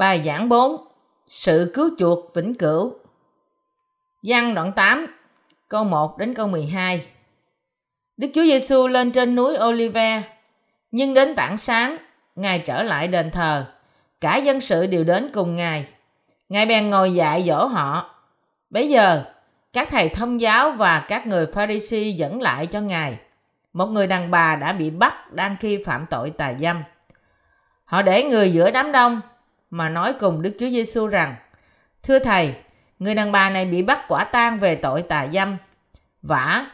Bài giảng 4 Sự cứu chuộc vĩnh cửu. Giăng đoạn 8 câu 1 đến câu 12 Đức Chúa Giêsu lên trên núi Olive, nhưng đến tảng sáng, Ngài trở lại đền thờ. Cả dân sự đều đến cùng Ngài. Ngài bèn ngồi dạy dỗ họ. Bây giờ, các thầy thông giáo và các người Pharisee dẫn lại cho Ngài. Một người đàn bà đã bị bắt đang khi phạm tội tà dâm. Họ để người giữa đám đông mà nói cùng Đức Chúa Giêsu rằng: "Thưa thầy, người đàn bà này bị bắt quả tang về tội tà dâm. Vả,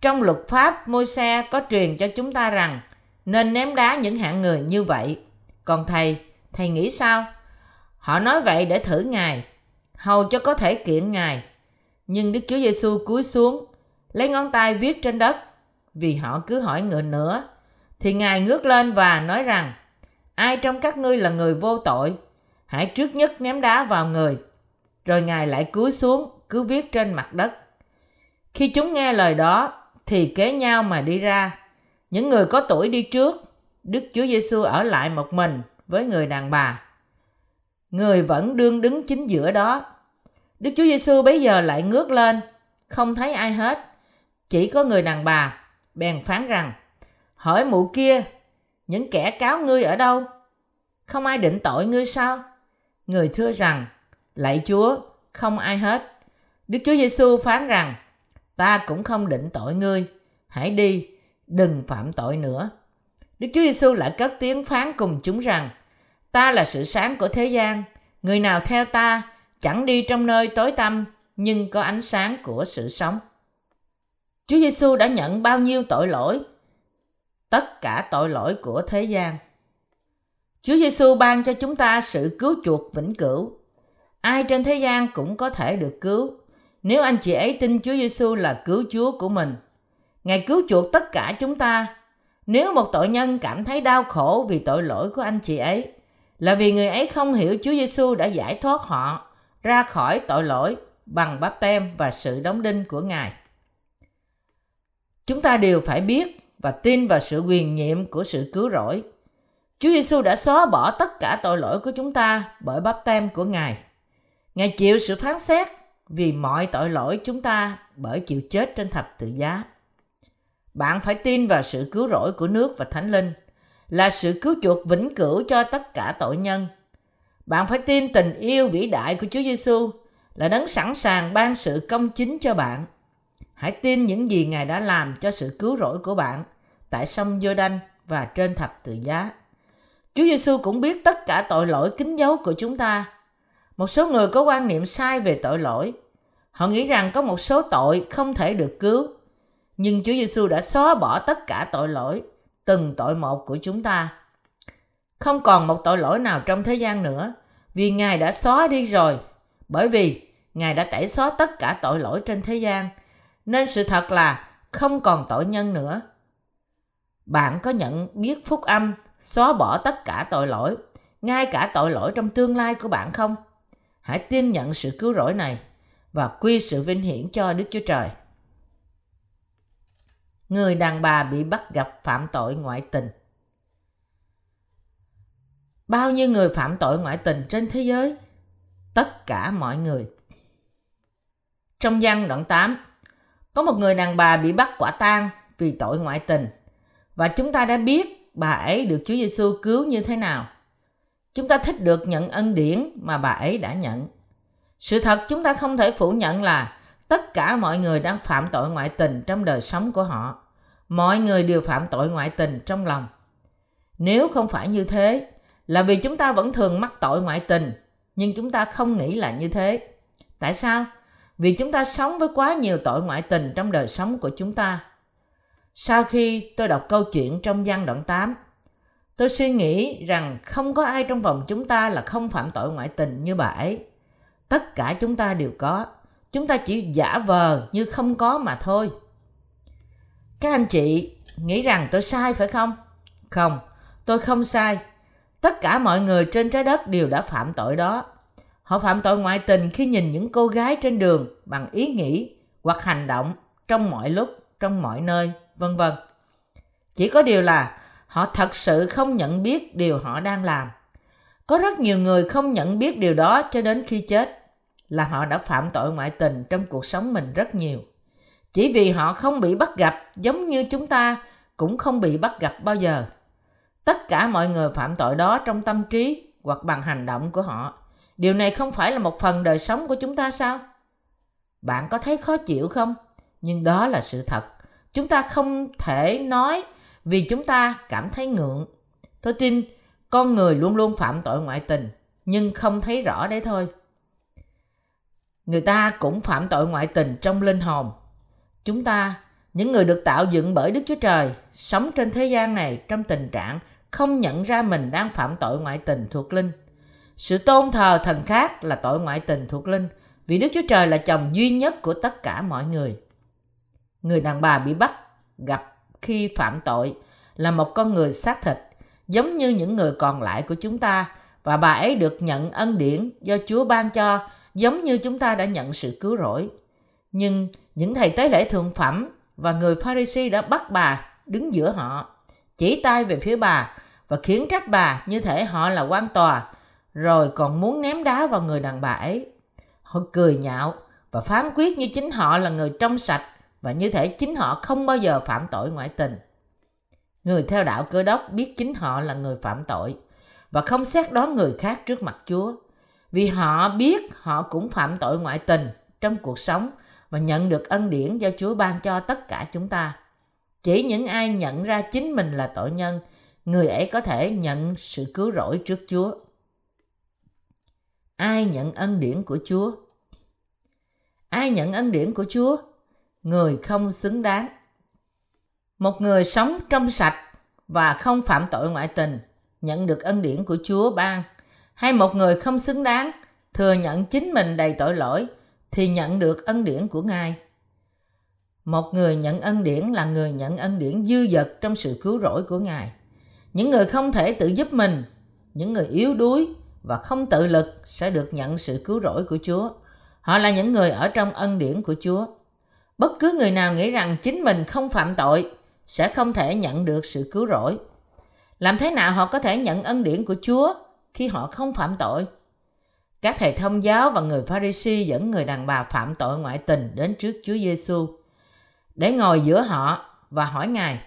trong luật pháp Môi-se có truyền cho chúng ta rằng nên ném đá những hạng người như vậy. Còn thầy, thầy nghĩ sao?" Họ nói vậy để thử Ngài, hầu cho có thể kiện Ngài. Nhưng Đức Chúa Giêsu cúi xuống, lấy ngón tay viết trên đất, vì họ cứ hỏi ngựa nữa. Thì Ngài ngước lên và nói rằng, ai trong các ngươi là người vô tội, hãy trước nhất ném đá vào người. Rồi Ngài lại cúi xuống, cứ viết trên mặt đất. Khi chúng nghe lời đó, thì kế nhau mà đi ra. Những người có tuổi đi trước, Đức Chúa Giêsu ở lại một mình với người đàn bà. Người vẫn đương đứng chính giữa đó. Đức Chúa Giêsu bấy giờ lại ngước lên, không thấy ai hết, chỉ có người đàn bà. Bèn phán rằng, hỏi mụ kia, những kẻ cáo ngươi ở đâu? Không ai định tội ngươi sao? Người thưa rằng, lạy Chúa, không ai hết. Đức Chúa Giêsu phán rằng, ta cũng không định tội ngươi, hãy đi, đừng phạm tội nữa. Đức Chúa Giêsu lại cất tiếng phán cùng chúng rằng, ta là sự sáng của thế gian, người nào theo ta chẳng đi trong nơi tối tăm nhưng có ánh sáng của sự sống. Chúa Giêsu đã nhận bao nhiêu tội lỗi? Tất cả tội lỗi của thế gian. Chúa Giêsu ban cho chúng ta sự cứu chuộc vĩnh cửu. Ai trên thế gian cũng có thể được cứu nếu anh chị ấy tin Chúa Giêsu là cứu Chúa của mình. Ngài cứu chuộc tất cả chúng ta. Nếu một tội nhân cảm thấy đau khổ vì tội lỗi của anh chị ấy, là vì người ấy không hiểu Chúa Giêsu đã giải thoát họ ra khỏi tội lỗi bằng báp tem và sự đóng đinh của Ngài. Chúng ta đều phải biết và tin vào sự quyền nhiệm của sự cứu rỗi. Chúa Giêsu đã xóa bỏ tất cả tội lỗi của chúng ta bởi bắp tem của Ngài. Ngài chịu sự phán xét vì mọi tội lỗi chúng ta bởi chịu chết trên thập tự giá. Bạn phải tin vào sự cứu rỗi của nước và Thánh Linh, là sự cứu chuộc vĩnh cửu cho tất cả tội nhân. Bạn phải tin tình yêu vĩ đại của Chúa Giêsu là đấng sẵn sàng ban sự công chính cho bạn Hãy tin những gì Ngài đã làm cho sự cứu rỗi của bạn tại sông Giô-đanh và trên thập tự giá. Chúa Giêsu cũng biết tất cả tội lỗi kín dấu của chúng ta. Một số người có quan niệm sai về tội lỗi. Họ nghĩ rằng có một số tội không thể được cứu. Nhưng Chúa Giêsu đã xóa bỏ tất cả tội lỗi, từng tội một của chúng ta. Không còn một tội lỗi nào trong thế gian nữa, vì Ngài đã xóa đi rồi. Bởi vì Ngài đã tẩy xóa tất cả tội lỗi trên thế gian – nên sự thật là không còn tội nhân nữa. Bạn có nhận biết phúc âm xóa bỏ tất cả tội lỗi, ngay cả tội lỗi trong tương lai của bạn không? Hãy tin nhận sự cứu rỗi này và quy sự vinh hiển cho Đức Chúa Trời. Người đàn bà bị bắt gặp phạm tội ngoại tình. Bao nhiêu người phạm tội ngoại tình trên thế giới? Tất cả mọi người. Trong văn đoạn 8, có một người đàn bà bị bắt quả tang vì tội ngoại tình và chúng ta đã biết bà ấy được Chúa Giêsu cứu như thế nào. Chúng ta thích được nhận ân điển mà bà ấy đã nhận. Sự thật chúng ta không thể phủ nhận là tất cả mọi người đang phạm tội ngoại tình trong đời sống của họ. Mọi người đều phạm tội ngoại tình trong lòng. Nếu không phải như thế, là vì chúng ta vẫn thường mắc tội ngoại tình, nhưng chúng ta không nghĩ là như thế. Tại sao? vì chúng ta sống với quá nhiều tội ngoại tình trong đời sống của chúng ta. Sau khi tôi đọc câu chuyện trong văn đoạn 8, tôi suy nghĩ rằng không có ai trong vòng chúng ta là không phạm tội ngoại tình như bà ấy. Tất cả chúng ta đều có, chúng ta chỉ giả vờ như không có mà thôi. Các anh chị nghĩ rằng tôi sai phải không? Không, tôi không sai. Tất cả mọi người trên trái đất đều đã phạm tội đó Họ phạm tội ngoại tình khi nhìn những cô gái trên đường bằng ý nghĩ hoặc hành động trong mọi lúc, trong mọi nơi, vân vân. Chỉ có điều là họ thật sự không nhận biết điều họ đang làm. Có rất nhiều người không nhận biết điều đó cho đến khi chết, là họ đã phạm tội ngoại tình trong cuộc sống mình rất nhiều. Chỉ vì họ không bị bắt gặp giống như chúng ta cũng không bị bắt gặp bao giờ. Tất cả mọi người phạm tội đó trong tâm trí hoặc bằng hành động của họ. Điều này không phải là một phần đời sống của chúng ta sao? Bạn có thấy khó chịu không? Nhưng đó là sự thật. Chúng ta không thể nói vì chúng ta cảm thấy ngượng. Tôi tin con người luôn luôn phạm tội ngoại tình, nhưng không thấy rõ đấy thôi. Người ta cũng phạm tội ngoại tình trong linh hồn. Chúng ta, những người được tạo dựng bởi Đức Chúa Trời, sống trên thế gian này trong tình trạng không nhận ra mình đang phạm tội ngoại tình thuộc linh. Sự tôn thờ thần khác là tội ngoại tình thuộc linh, vì Đức Chúa Trời là chồng duy nhất của tất cả mọi người. Người đàn bà bị bắt gặp khi phạm tội là một con người xác thịt, giống như những người còn lại của chúng ta, và bà ấy được nhận ân điển do Chúa ban cho, giống như chúng ta đã nhận sự cứu rỗi. Nhưng những thầy tế lễ thượng phẩm và người Pharisee đã bắt bà đứng giữa họ, chỉ tay về phía bà và khiến trách bà như thể họ là quan tòa, rồi còn muốn ném đá vào người đàn bà ấy. Họ cười nhạo và phán quyết như chính họ là người trong sạch và như thể chính họ không bao giờ phạm tội ngoại tình. Người theo đạo cơ đốc biết chính họ là người phạm tội và không xét đoán người khác trước mặt Chúa. Vì họ biết họ cũng phạm tội ngoại tình trong cuộc sống và nhận được ân điển do Chúa ban cho tất cả chúng ta. Chỉ những ai nhận ra chính mình là tội nhân, người ấy có thể nhận sự cứu rỗi trước Chúa. Ai nhận ân điển của Chúa? Ai nhận ân điển của Chúa? Người không xứng đáng. Một người sống trong sạch và không phạm tội ngoại tình, nhận được ân điển của Chúa ban, hay một người không xứng đáng, thừa nhận chính mình đầy tội lỗi, thì nhận được ân điển của Ngài. Một người nhận ân điển là người nhận ân điển dư dật trong sự cứu rỗi của Ngài. Những người không thể tự giúp mình, những người yếu đuối và không tự lực sẽ được nhận sự cứu rỗi của Chúa. Họ là những người ở trong ân điển của Chúa. Bất cứ người nào nghĩ rằng chính mình không phạm tội sẽ không thể nhận được sự cứu rỗi. Làm thế nào họ có thể nhận ân điển của Chúa khi họ không phạm tội? Các thầy thông giáo và người Pharisee dẫn người đàn bà phạm tội ngoại tình đến trước Chúa Giêsu để ngồi giữa họ và hỏi Ngài: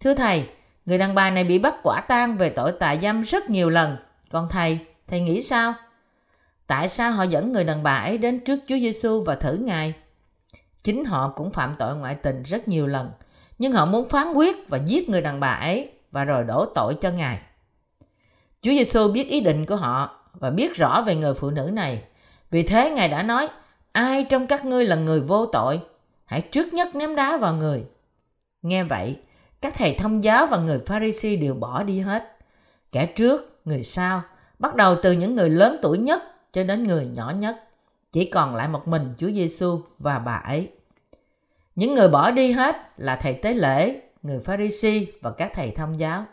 "Thưa thầy, người đàn bà này bị bắt quả tang về tội tà dâm rất nhiều lần, còn thầy, thầy nghĩ sao?" Tại sao họ dẫn người đàn bà ấy đến trước Chúa Giêsu và thử Ngài? Chính họ cũng phạm tội ngoại tình rất nhiều lần, nhưng họ muốn phán quyết và giết người đàn bà ấy và rồi đổ tội cho Ngài. Chúa Giêsu biết ý định của họ và biết rõ về người phụ nữ này. Vì thế Ngài đã nói, ai trong các ngươi là người vô tội, hãy trước nhất ném đá vào người. Nghe vậy, các thầy thông giáo và người Pharisee đều bỏ đi hết. Kẻ trước, người sau, bắt đầu từ những người lớn tuổi nhất cho đến người nhỏ nhất. Chỉ còn lại một mình Chúa Giêsu và bà ấy. Những người bỏ đi hết là thầy tế lễ, người pha ri si và các thầy thông giáo.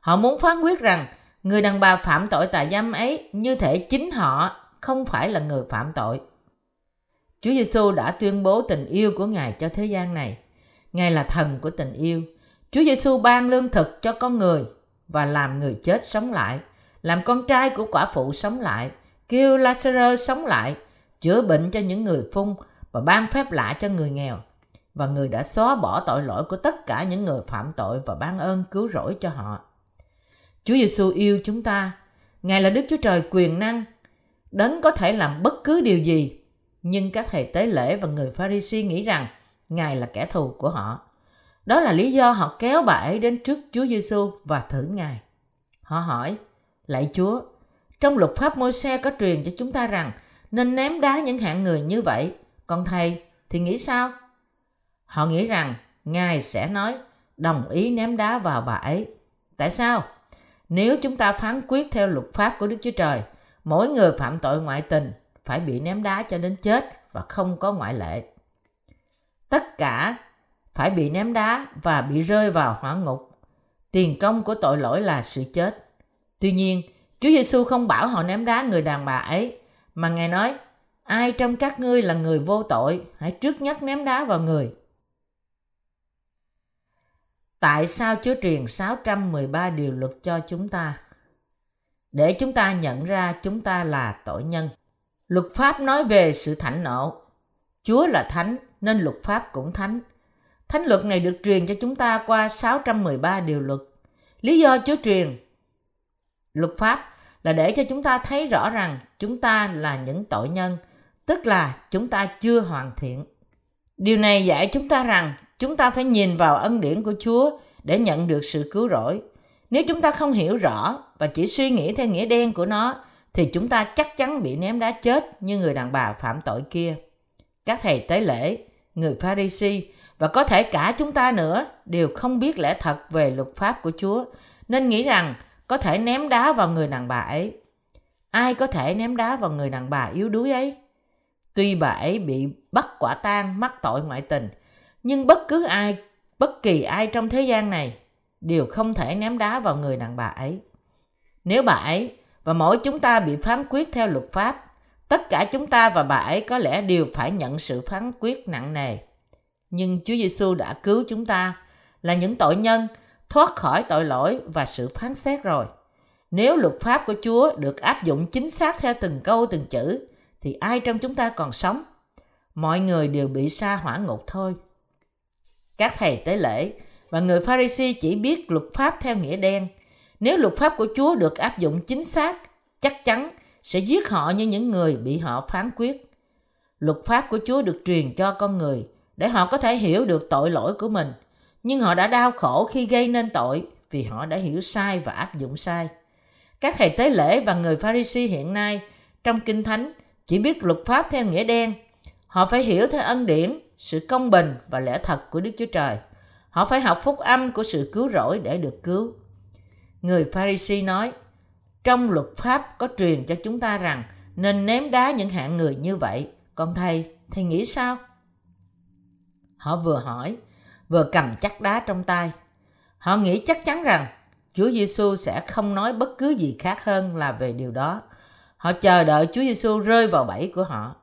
Họ muốn phán quyết rằng người đàn bà phạm tội tà dâm ấy như thể chính họ không phải là người phạm tội. Chúa Giêsu đã tuyên bố tình yêu của Ngài cho thế gian này. Ngài là thần của tình yêu. Chúa Giêsu ban lương thực cho con người và làm người chết sống lại, làm con trai của quả phụ sống lại, kêu Lazarus sống lại, chữa bệnh cho những người phun và ban phép lạ cho người nghèo. Và người đã xóa bỏ tội lỗi của tất cả những người phạm tội và ban ơn cứu rỗi cho họ. Chúa Giêsu yêu chúng ta. Ngài là Đức Chúa Trời quyền năng, đấng có thể làm bất cứ điều gì. Nhưng các thầy tế lễ và người Pharisee nghĩ rằng Ngài là kẻ thù của họ. Đó là lý do họ kéo bà ấy đến trước Chúa Giêsu và thử Ngài. Họ hỏi, lạy Chúa, trong luật pháp môi xe có truyền cho chúng ta rằng nên ném đá những hạng người như vậy. Còn thầy thì nghĩ sao? Họ nghĩ rằng Ngài sẽ nói đồng ý ném đá vào bà ấy. Tại sao? Nếu chúng ta phán quyết theo luật pháp của Đức Chúa Trời, mỗi người phạm tội ngoại tình phải bị ném đá cho đến chết và không có ngoại lệ. Tất cả phải bị ném đá và bị rơi vào hỏa ngục. Tiền công của tội lỗi là sự chết. Tuy nhiên, Chúa Giêsu không bảo họ ném đá người đàn bà ấy, mà Ngài nói, ai trong các ngươi là người vô tội, hãy trước nhất ném đá vào người. Tại sao Chúa truyền 613 điều luật cho chúng ta? để chúng ta nhận ra chúng ta là tội nhân. Luật pháp nói về sự thạnh nộ. Chúa là thánh nên luật pháp cũng thánh. Thánh luật này được truyền cho chúng ta qua 613 điều luật. Lý do Chúa truyền luật pháp là để cho chúng ta thấy rõ rằng chúng ta là những tội nhân, tức là chúng ta chưa hoàn thiện. Điều này dạy chúng ta rằng chúng ta phải nhìn vào ân điển của Chúa để nhận được sự cứu rỗi. Nếu chúng ta không hiểu rõ và chỉ suy nghĩ theo nghĩa đen của nó thì chúng ta chắc chắn bị ném đá chết như người đàn bà phạm tội kia. Các thầy tế lễ, người Pha ri si và có thể cả chúng ta nữa đều không biết lẽ thật về luật pháp của Chúa nên nghĩ rằng có thể ném đá vào người đàn bà ấy. Ai có thể ném đá vào người đàn bà yếu đuối ấy? Tuy bà ấy bị bắt quả tang mắc tội ngoại tình, nhưng bất cứ ai, bất kỳ ai trong thế gian này đều không thể ném đá vào người đàn bà ấy. Nếu bà ấy và mỗi chúng ta bị phán quyết theo luật pháp, tất cả chúng ta và bà ấy có lẽ đều phải nhận sự phán quyết nặng nề. Nhưng Chúa Giêsu đã cứu chúng ta là những tội nhân thoát khỏi tội lỗi và sự phán xét rồi. Nếu luật pháp của Chúa được áp dụng chính xác theo từng câu từng chữ, thì ai trong chúng ta còn sống? Mọi người đều bị sa hỏa ngục thôi. Các thầy tế lễ và người Pharisee chỉ biết luật pháp theo nghĩa đen. Nếu luật pháp của Chúa được áp dụng chính xác, chắc chắn sẽ giết họ như những người bị họ phán quyết. Luật pháp của Chúa được truyền cho con người để họ có thể hiểu được tội lỗi của mình – nhưng họ đã đau khổ khi gây nên tội vì họ đã hiểu sai và áp dụng sai. Các thầy tế lễ và người Pharisee hiện nay trong Kinh Thánh chỉ biết luật pháp theo nghĩa đen. Họ phải hiểu theo ân điển, sự công bình và lẽ thật của Đức Chúa Trời. Họ phải học phúc âm của sự cứu rỗi để được cứu. Người Pharisee nói, trong luật pháp có truyền cho chúng ta rằng nên ném đá những hạng người như vậy. Còn thầy, thầy nghĩ sao? Họ vừa hỏi, vừa cầm chắc đá trong tay. Họ nghĩ chắc chắn rằng Chúa Giêsu sẽ không nói bất cứ gì khác hơn là về điều đó. Họ chờ đợi Chúa Giêsu rơi vào bẫy của họ.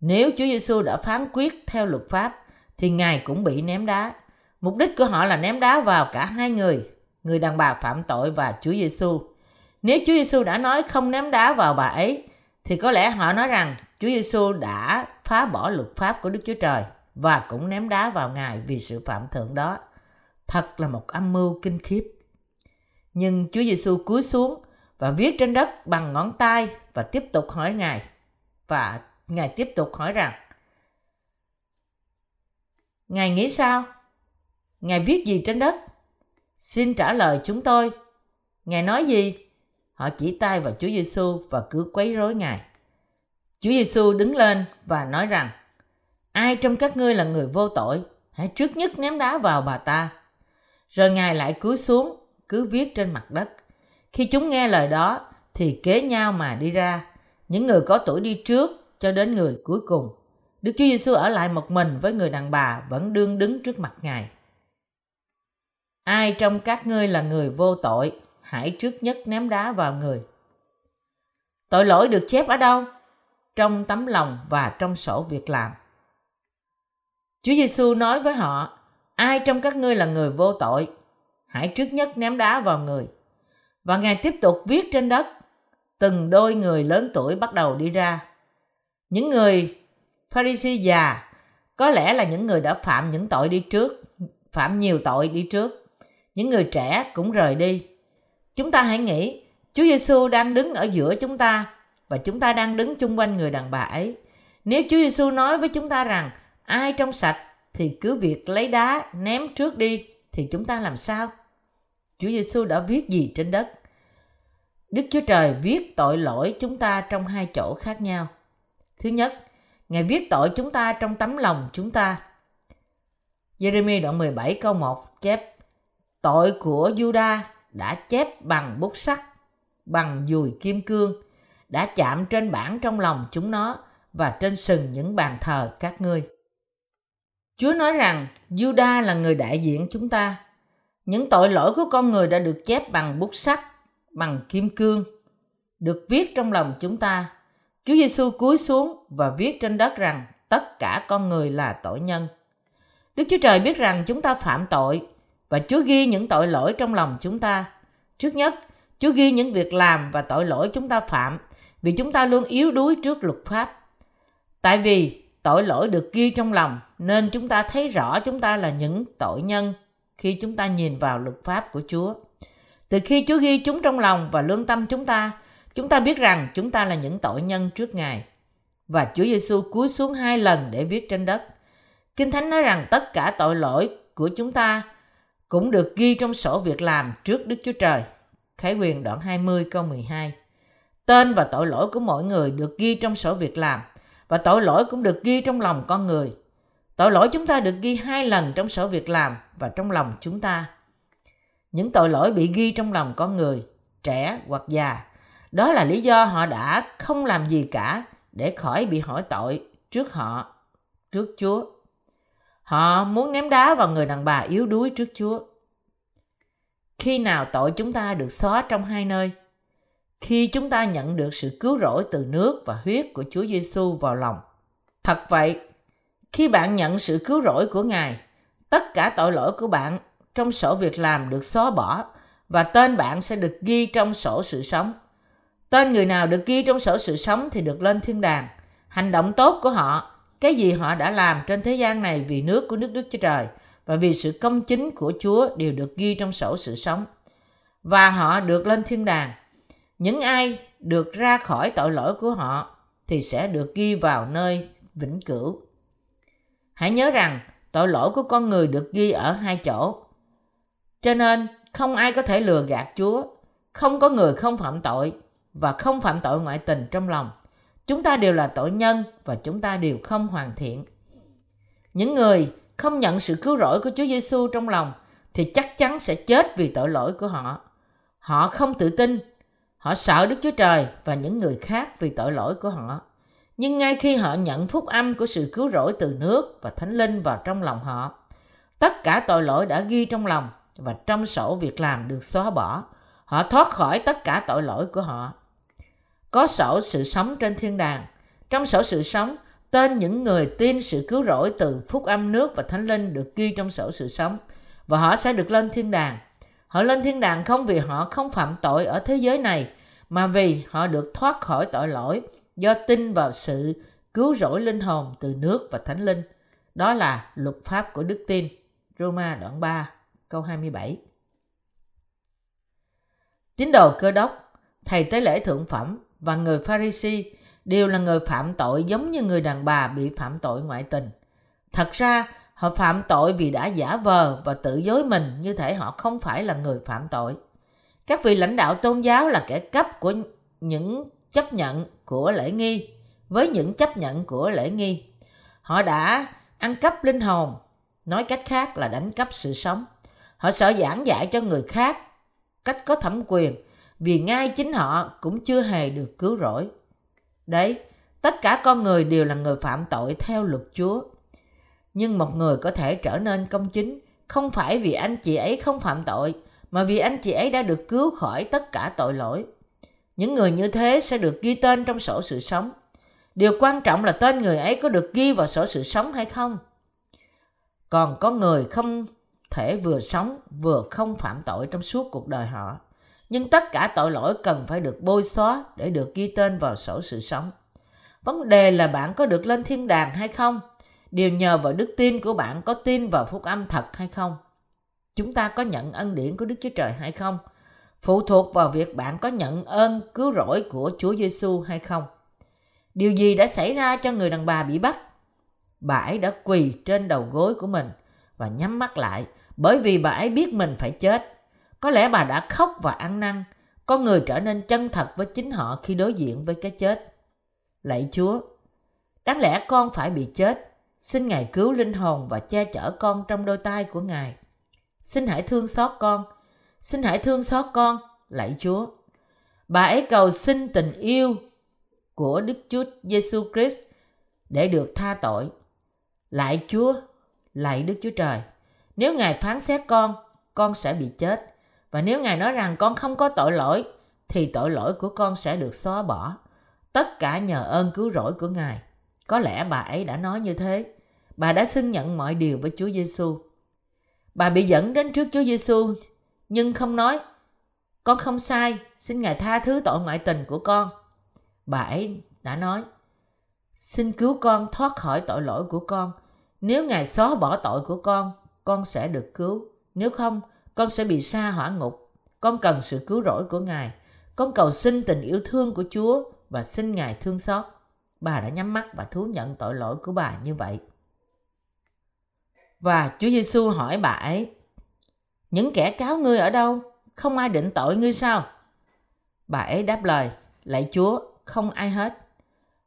Nếu Chúa Giêsu đã phán quyết theo luật pháp thì Ngài cũng bị ném đá. Mục đích của họ là ném đá vào cả hai người, người đàn bà phạm tội và Chúa Giêsu. Nếu Chúa Giêsu đã nói không ném đá vào bà ấy thì có lẽ họ nói rằng Chúa Giêsu đã phá bỏ luật pháp của Đức Chúa Trời và cũng ném đá vào Ngài vì sự phạm thượng đó. Thật là một âm mưu kinh khiếp. Nhưng Chúa Giêsu cúi xuống và viết trên đất bằng ngón tay và tiếp tục hỏi Ngài. Và Ngài tiếp tục hỏi rằng, Ngài nghĩ sao? Ngài viết gì trên đất? Xin trả lời chúng tôi. Ngài nói gì? Họ chỉ tay vào Chúa Giêsu và cứ quấy rối Ngài. Chúa Giêsu đứng lên và nói rằng, ai trong các ngươi là người vô tội, hãy trước nhất ném đá vào bà ta rồi ngài lại cúi xuống, cứ viết trên mặt đất khi chúng nghe lời đó, thì kế nhau mà đi ra những người có tuổi đi trước cho đến người cuối cùng đức chúa giêsu ở lại một mình với người đàn bà vẫn đương đứng trước mặt ngài ai trong các ngươi là người vô tội hãy trước nhất ném đá vào người tội lỗi được chép ở đâu trong tấm lòng và trong sổ việc làm Chúa Giêsu nói với họ, ai trong các ngươi là người vô tội, hãy trước nhất ném đá vào người. Và Ngài tiếp tục viết trên đất, từng đôi người lớn tuổi bắt đầu đi ra. Những người Pharisee già có lẽ là những người đã phạm những tội đi trước, phạm nhiều tội đi trước. Những người trẻ cũng rời đi. Chúng ta hãy nghĩ, Chúa Giêsu đang đứng ở giữa chúng ta và chúng ta đang đứng chung quanh người đàn bà ấy. Nếu Chúa Giêsu nói với chúng ta rằng ai trong sạch thì cứ việc lấy đá ném trước đi thì chúng ta làm sao? Chúa Giêsu đã viết gì trên đất? Đức Chúa Trời viết tội lỗi chúng ta trong hai chỗ khác nhau. Thứ nhất, Ngài viết tội chúng ta trong tấm lòng chúng ta. Jeremy đoạn 17 câu 1 chép Tội của Juda đã chép bằng bút sắt, bằng dùi kim cương, đã chạm trên bảng trong lòng chúng nó và trên sừng những bàn thờ các ngươi. Chúa nói rằng Juda là người đại diện chúng ta. Những tội lỗi của con người đã được chép bằng bút sắt, bằng kim cương, được viết trong lòng chúng ta. Chúa Giêsu cúi xuống và viết trên đất rằng tất cả con người là tội nhân. Đức Chúa Trời biết rằng chúng ta phạm tội và Chúa ghi những tội lỗi trong lòng chúng ta. Trước nhất, Chúa ghi những việc làm và tội lỗi chúng ta phạm vì chúng ta luôn yếu đuối trước luật pháp. Tại vì tội lỗi được ghi trong lòng nên chúng ta thấy rõ chúng ta là những tội nhân khi chúng ta nhìn vào luật pháp của Chúa. Từ khi Chúa ghi chúng trong lòng và lương tâm chúng ta, chúng ta biết rằng chúng ta là những tội nhân trước Ngài. Và Chúa Giêsu cúi xuống hai lần để viết trên đất. Kinh Thánh nói rằng tất cả tội lỗi của chúng ta cũng được ghi trong sổ việc làm trước Đức Chúa Trời. Khải quyền đoạn 20 câu 12. Tên và tội lỗi của mỗi người được ghi trong sổ việc làm và tội lỗi cũng được ghi trong lòng con người. Tội lỗi chúng ta được ghi hai lần trong sổ việc làm và trong lòng chúng ta. Những tội lỗi bị ghi trong lòng con người, trẻ hoặc già, đó là lý do họ đã không làm gì cả để khỏi bị hỏi tội trước họ, trước Chúa. Họ muốn ném đá vào người đàn bà yếu đuối trước Chúa. Khi nào tội chúng ta được xóa trong hai nơi? Khi chúng ta nhận được sự cứu rỗi từ nước và huyết của Chúa Giêsu vào lòng. Thật vậy, khi bạn nhận sự cứu rỗi của Ngài, tất cả tội lỗi của bạn trong sổ việc làm được xóa bỏ và tên bạn sẽ được ghi trong sổ sự sống. Tên người nào được ghi trong sổ sự sống thì được lên thiên đàng. Hành động tốt của họ, cái gì họ đã làm trên thế gian này vì nước của nước Đức Chúa Trời và vì sự công chính của Chúa đều được ghi trong sổ sự sống. Và họ được lên thiên đàng. Những ai được ra khỏi tội lỗi của họ thì sẽ được ghi vào nơi vĩnh cửu. Hãy nhớ rằng tội lỗi của con người được ghi ở hai chỗ. Cho nên không ai có thể lừa gạt Chúa, không có người không phạm tội và không phạm tội ngoại tình trong lòng. Chúng ta đều là tội nhân và chúng ta đều không hoàn thiện. Những người không nhận sự cứu rỗi của Chúa Giêsu trong lòng thì chắc chắn sẽ chết vì tội lỗi của họ. Họ không tự tin, họ sợ Đức Chúa Trời và những người khác vì tội lỗi của họ. Nhưng ngay khi họ nhận phúc âm của sự cứu rỗi từ nước và thánh linh vào trong lòng họ, tất cả tội lỗi đã ghi trong lòng và trong sổ việc làm được xóa bỏ. Họ thoát khỏi tất cả tội lỗi của họ. Có sổ sự sống trên thiên đàng. Trong sổ sự sống, tên những người tin sự cứu rỗi từ phúc âm nước và thánh linh được ghi trong sổ sự sống và họ sẽ được lên thiên đàng. Họ lên thiên đàng không vì họ không phạm tội ở thế giới này mà vì họ được thoát khỏi tội lỗi do tin vào sự cứu rỗi linh hồn từ nước và thánh linh. Đó là luật pháp của đức tin. Roma đoạn 3 câu 27 Tín đồ cơ đốc, thầy tế lễ thượng phẩm và người Pharisee đều là người phạm tội giống như người đàn bà bị phạm tội ngoại tình. Thật ra, họ phạm tội vì đã giả vờ và tự dối mình như thể họ không phải là người phạm tội. Các vị lãnh đạo tôn giáo là kẻ cấp của những chấp nhận của lễ nghi với những chấp nhận của lễ nghi. Họ đã ăn cắp linh hồn, nói cách khác là đánh cắp sự sống. Họ sợ giảng dạy cho người khác cách có thẩm quyền vì ngay chính họ cũng chưa hề được cứu rỗi. Đấy, tất cả con người đều là người phạm tội theo luật Chúa. Nhưng một người có thể trở nên công chính không phải vì anh chị ấy không phạm tội, mà vì anh chị ấy đã được cứu khỏi tất cả tội lỗi. Những người như thế sẽ được ghi tên trong sổ sự sống. Điều quan trọng là tên người ấy có được ghi vào sổ sự sống hay không. Còn có người không thể vừa sống vừa không phạm tội trong suốt cuộc đời họ. Nhưng tất cả tội lỗi cần phải được bôi xóa để được ghi tên vào sổ sự sống. Vấn đề là bạn có được lên thiên đàng hay không? Điều nhờ vào đức tin của bạn có tin vào phúc âm thật hay không? Chúng ta có nhận ân điển của Đức Chúa Trời hay không? Phụ thuộc vào việc bạn có nhận ơn cứu rỗi của Chúa Giêsu hay không. Điều gì đã xảy ra cho người đàn bà bị bắt? Bà ấy đã quỳ trên đầu gối của mình và nhắm mắt lại bởi vì bà ấy biết mình phải chết. Có lẽ bà đã khóc và ăn năn. Con người trở nên chân thật với chính họ khi đối diện với cái chết. Lạy Chúa, đáng lẽ con phải bị chết. Xin Ngài cứu linh hồn và che chở con trong đôi tay của Ngài. Xin hãy thương xót con. Xin hãy thương xót con, lạy Chúa. Bà ấy cầu xin tình yêu của Đức Chúa Giêsu Christ để được tha tội. Lạy Chúa, lạy Đức Chúa Trời. Nếu Ngài phán xét con, con sẽ bị chết. Và nếu Ngài nói rằng con không có tội lỗi, thì tội lỗi của con sẽ được xóa bỏ. Tất cả nhờ ơn cứu rỗi của Ngài. Có lẽ bà ấy đã nói như thế. Bà đã xưng nhận mọi điều với Chúa Giêsu. Bà bị dẫn đến trước Chúa Giêsu nhưng không nói Con không sai, xin Ngài tha thứ tội ngoại tình của con. Bà ấy đã nói, xin cứu con thoát khỏi tội lỗi của con. Nếu Ngài xóa bỏ tội của con, con sẽ được cứu. Nếu không, con sẽ bị xa hỏa ngục. Con cần sự cứu rỗi của Ngài. Con cầu xin tình yêu thương của Chúa và xin Ngài thương xót. Bà đã nhắm mắt và thú nhận tội lỗi của bà như vậy. Và Chúa Giêsu hỏi bà ấy, những kẻ cáo ngươi ở đâu? Không ai định tội ngươi sao? Bà ấy đáp lời, lạy Chúa, không ai hết.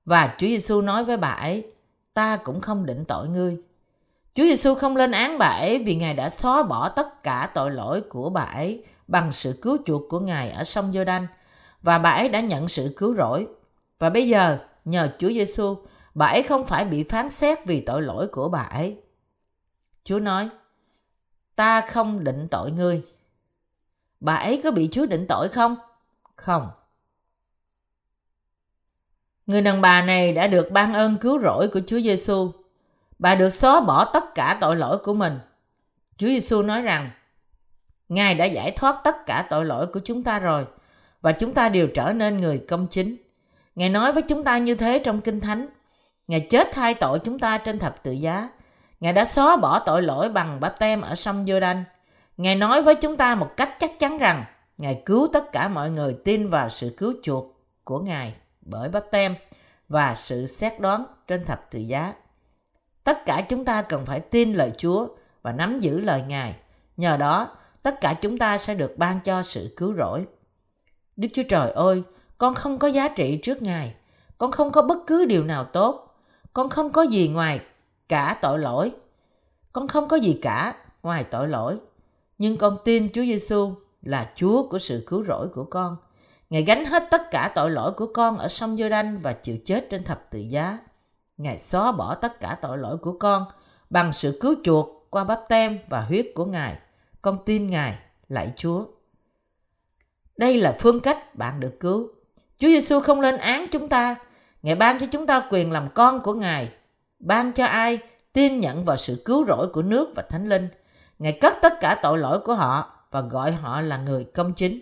Và Chúa Giêsu nói với bà ấy, ta cũng không định tội ngươi. Chúa Giêsu không lên án bà ấy vì Ngài đã xóa bỏ tất cả tội lỗi của bà ấy bằng sự cứu chuộc của Ngài ở sông Giô-đanh và bà ấy đã nhận sự cứu rỗi. Và bây giờ, nhờ Chúa Giêsu, bà ấy không phải bị phán xét vì tội lỗi của bà ấy. Chúa nói, ta không định tội ngươi. Bà ấy có bị Chúa định tội không? Không. Người đàn bà này đã được ban ơn cứu rỗi của Chúa Giêsu. Bà được xóa bỏ tất cả tội lỗi của mình. Chúa Giêsu nói rằng, Ngài đã giải thoát tất cả tội lỗi của chúng ta rồi và chúng ta đều trở nên người công chính. Ngài nói với chúng ta như thế trong Kinh Thánh. Ngài chết thay tội chúng ta trên thập tự giá. Ngài đã xóa bỏ tội lỗi bằng báp tem ở sông Giô-đanh. Ngài nói với chúng ta một cách chắc chắn rằng Ngài cứu tất cả mọi người tin vào sự cứu chuộc của Ngài bởi bắp tem và sự xét đoán trên thập tự giá. Tất cả chúng ta cần phải tin lời Chúa và nắm giữ lời Ngài. Nhờ đó, tất cả chúng ta sẽ được ban cho sự cứu rỗi. Đức Chúa Trời ơi, con không có giá trị trước Ngài. Con không có bất cứ điều nào tốt. Con không có gì ngoài cả tội lỗi. Con không có gì cả ngoài tội lỗi. Nhưng con tin Chúa Giêsu là Chúa của sự cứu rỗi của con. Ngài gánh hết tất cả tội lỗi của con ở sông giô đanh và chịu chết trên thập tự giá. Ngài xóa bỏ tất cả tội lỗi của con bằng sự cứu chuộc qua bắp tem và huyết của Ngài. Con tin Ngài, lạy Chúa. Đây là phương cách bạn được cứu. Chúa Giêsu không lên án chúng ta. Ngài ban cho chúng ta quyền làm con của Ngài. Ban cho ai tin nhận vào sự cứu rỗi của nước và Thánh Linh. Ngài cất tất cả tội lỗi của họ và gọi họ là người công chính.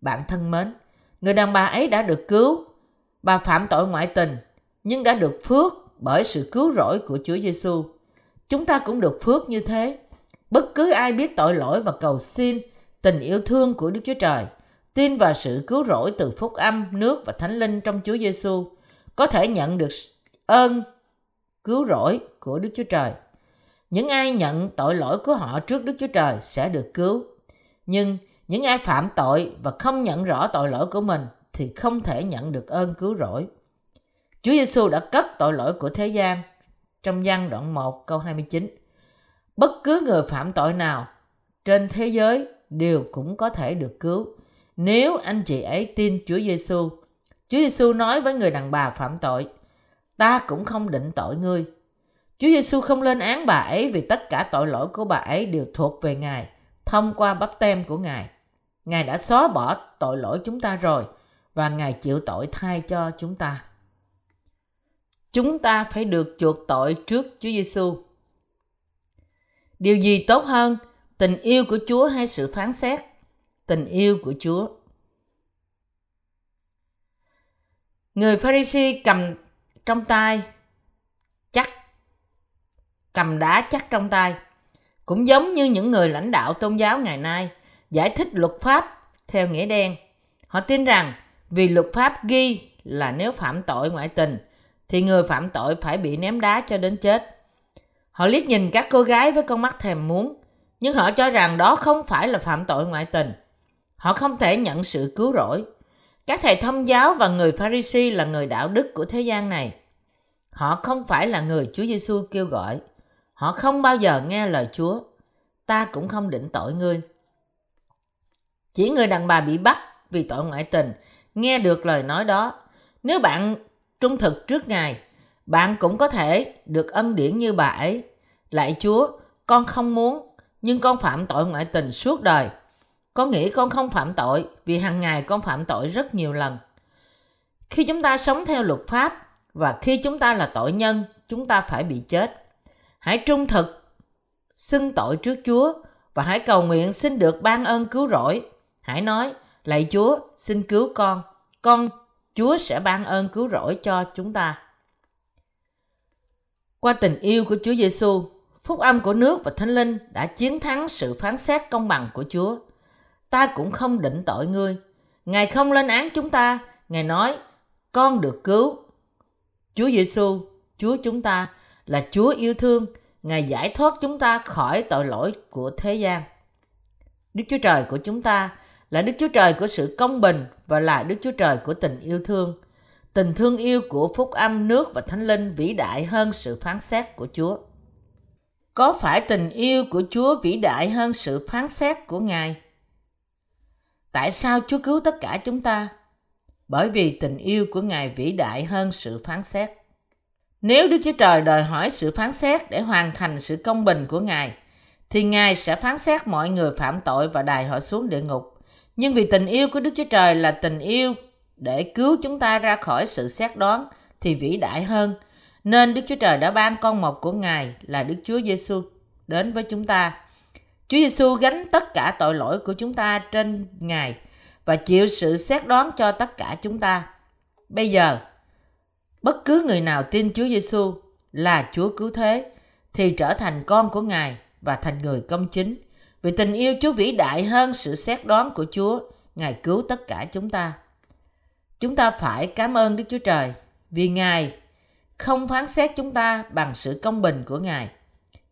Bạn thân mến, người đàn bà ấy đã được cứu. Bà phạm tội ngoại tình, nhưng đã được phước bởi sự cứu rỗi của Chúa Giêsu. Chúng ta cũng được phước như thế. Bất cứ ai biết tội lỗi và cầu xin tình yêu thương của Đức Chúa Trời, tin vào sự cứu rỗi từ phúc âm, nước và thánh linh trong Chúa Giêsu, có thể nhận được ơn cứu rỗi của Đức Chúa Trời. Những ai nhận tội lỗi của họ trước Đức Chúa Trời sẽ được cứu. Nhưng những ai phạm tội và không nhận rõ tội lỗi của mình thì không thể nhận được ơn cứu rỗi. Chúa Giêsu đã cất tội lỗi của thế gian trong văn đoạn 1 câu 29. Bất cứ người phạm tội nào trên thế giới đều cũng có thể được cứu nếu anh chị ấy tin Chúa Giêsu. Chúa Giêsu nói với người đàn bà phạm tội, ta cũng không định tội ngươi. Chúa Giêsu không lên án bà ấy vì tất cả tội lỗi của bà ấy đều thuộc về Ngài thông qua bắp tem của Ngài. Ngài đã xóa bỏ tội lỗi chúng ta rồi và Ngài chịu tội thay cho chúng ta. Chúng ta phải được chuộc tội trước Chúa Giêsu. Điều gì tốt hơn, tình yêu của Chúa hay sự phán xét? Tình yêu của Chúa. Người Pharisee cầm trong tay chắc cầm đá chắc trong tay cũng giống như những người lãnh đạo tôn giáo ngày nay giải thích luật pháp theo nghĩa đen. Họ tin rằng vì luật pháp ghi là nếu phạm tội ngoại tình thì người phạm tội phải bị ném đá cho đến chết. Họ liếc nhìn các cô gái với con mắt thèm muốn, nhưng họ cho rằng đó không phải là phạm tội ngoại tình. Họ không thể nhận sự cứu rỗi. Các thầy thông giáo và người Pharisee là người đạo đức của thế gian này. Họ không phải là người Chúa Giêsu kêu gọi. Họ không bao giờ nghe lời Chúa. Ta cũng không định tội ngươi. Chỉ người đàn bà bị bắt vì tội ngoại tình nghe được lời nói đó. Nếu bạn trung thực trước Ngài, bạn cũng có thể được ân điển như bà ấy. Lạy Chúa, con không muốn, nhưng con phạm tội ngoại tình suốt đời. Con nghĩ con không phạm tội vì hàng ngày con phạm tội rất nhiều lần. Khi chúng ta sống theo luật pháp và khi chúng ta là tội nhân, chúng ta phải bị chết. Hãy trung thực, xưng tội trước Chúa và hãy cầu nguyện xin được ban ơn cứu rỗi Hãy nói, lạy Chúa, xin cứu con. Con, Chúa sẽ ban ơn cứu rỗi cho chúng ta. Qua tình yêu của Chúa Giêsu, phúc âm của nước và thánh linh đã chiến thắng sự phán xét công bằng của Chúa. Ta cũng không định tội ngươi. Ngài không lên án chúng ta, Ngài nói, con được cứu. Chúa Giêsu, Chúa chúng ta là Chúa yêu thương, Ngài giải thoát chúng ta khỏi tội lỗi của thế gian. Đức Chúa Trời của chúng ta là Đức Chúa Trời của sự công bình và là Đức Chúa Trời của tình yêu thương. Tình thương yêu của phúc âm nước và thánh linh vĩ đại hơn sự phán xét của Chúa. Có phải tình yêu của Chúa vĩ đại hơn sự phán xét của Ngài? Tại sao Chúa cứu tất cả chúng ta? Bởi vì tình yêu của Ngài vĩ đại hơn sự phán xét. Nếu Đức Chúa Trời đòi hỏi sự phán xét để hoàn thành sự công bình của Ngài, thì Ngài sẽ phán xét mọi người phạm tội và đài họ xuống địa ngục. Nhưng vì tình yêu của Đức Chúa Trời là tình yêu để cứu chúng ta ra khỏi sự xét đoán thì vĩ đại hơn. Nên Đức Chúa Trời đã ban con một của Ngài là Đức Chúa Giêsu đến với chúng ta. Chúa Giêsu gánh tất cả tội lỗi của chúng ta trên Ngài và chịu sự xét đoán cho tất cả chúng ta. Bây giờ, bất cứ người nào tin Chúa Giêsu là Chúa cứu thế thì trở thành con của Ngài và thành người công chính. Vì tình yêu Chúa vĩ đại hơn sự xét đoán của Chúa, Ngài cứu tất cả chúng ta. Chúng ta phải cảm ơn Đức Chúa Trời vì Ngài không phán xét chúng ta bằng sự công bình của Ngài.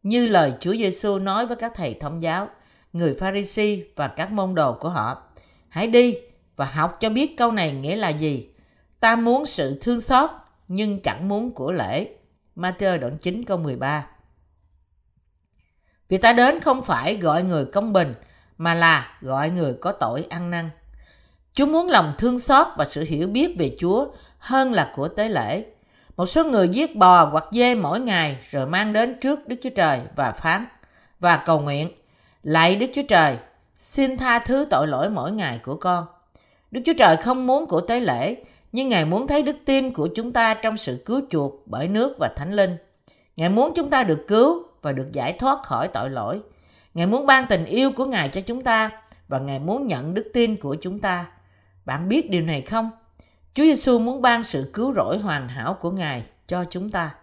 Như lời Chúa Giêsu nói với các thầy thông giáo, người Pharisee và các môn đồ của họ. Hãy đi và học cho biết câu này nghĩa là gì. Ta muốn sự thương xót nhưng chẳng muốn của lễ. Matthew đoạn 9 câu 13 vì ta đến không phải gọi người công bình mà là gọi người có tội ăn năn. Chúa muốn lòng thương xót và sự hiểu biết về Chúa hơn là của tế lễ. Một số người giết bò hoặc dê mỗi ngày rồi mang đến trước Đức Chúa Trời và phán và cầu nguyện. Lạy Đức Chúa Trời, xin tha thứ tội lỗi mỗi ngày của con. Đức Chúa Trời không muốn của tế lễ, nhưng Ngài muốn thấy đức tin của chúng ta trong sự cứu chuộc bởi nước và thánh linh. Ngài muốn chúng ta được cứu và được giải thoát khỏi tội lỗi. Ngài muốn ban tình yêu của Ngài cho chúng ta và Ngài muốn nhận đức tin của chúng ta. Bạn biết điều này không? Chúa Giêsu muốn ban sự cứu rỗi hoàn hảo của Ngài cho chúng ta.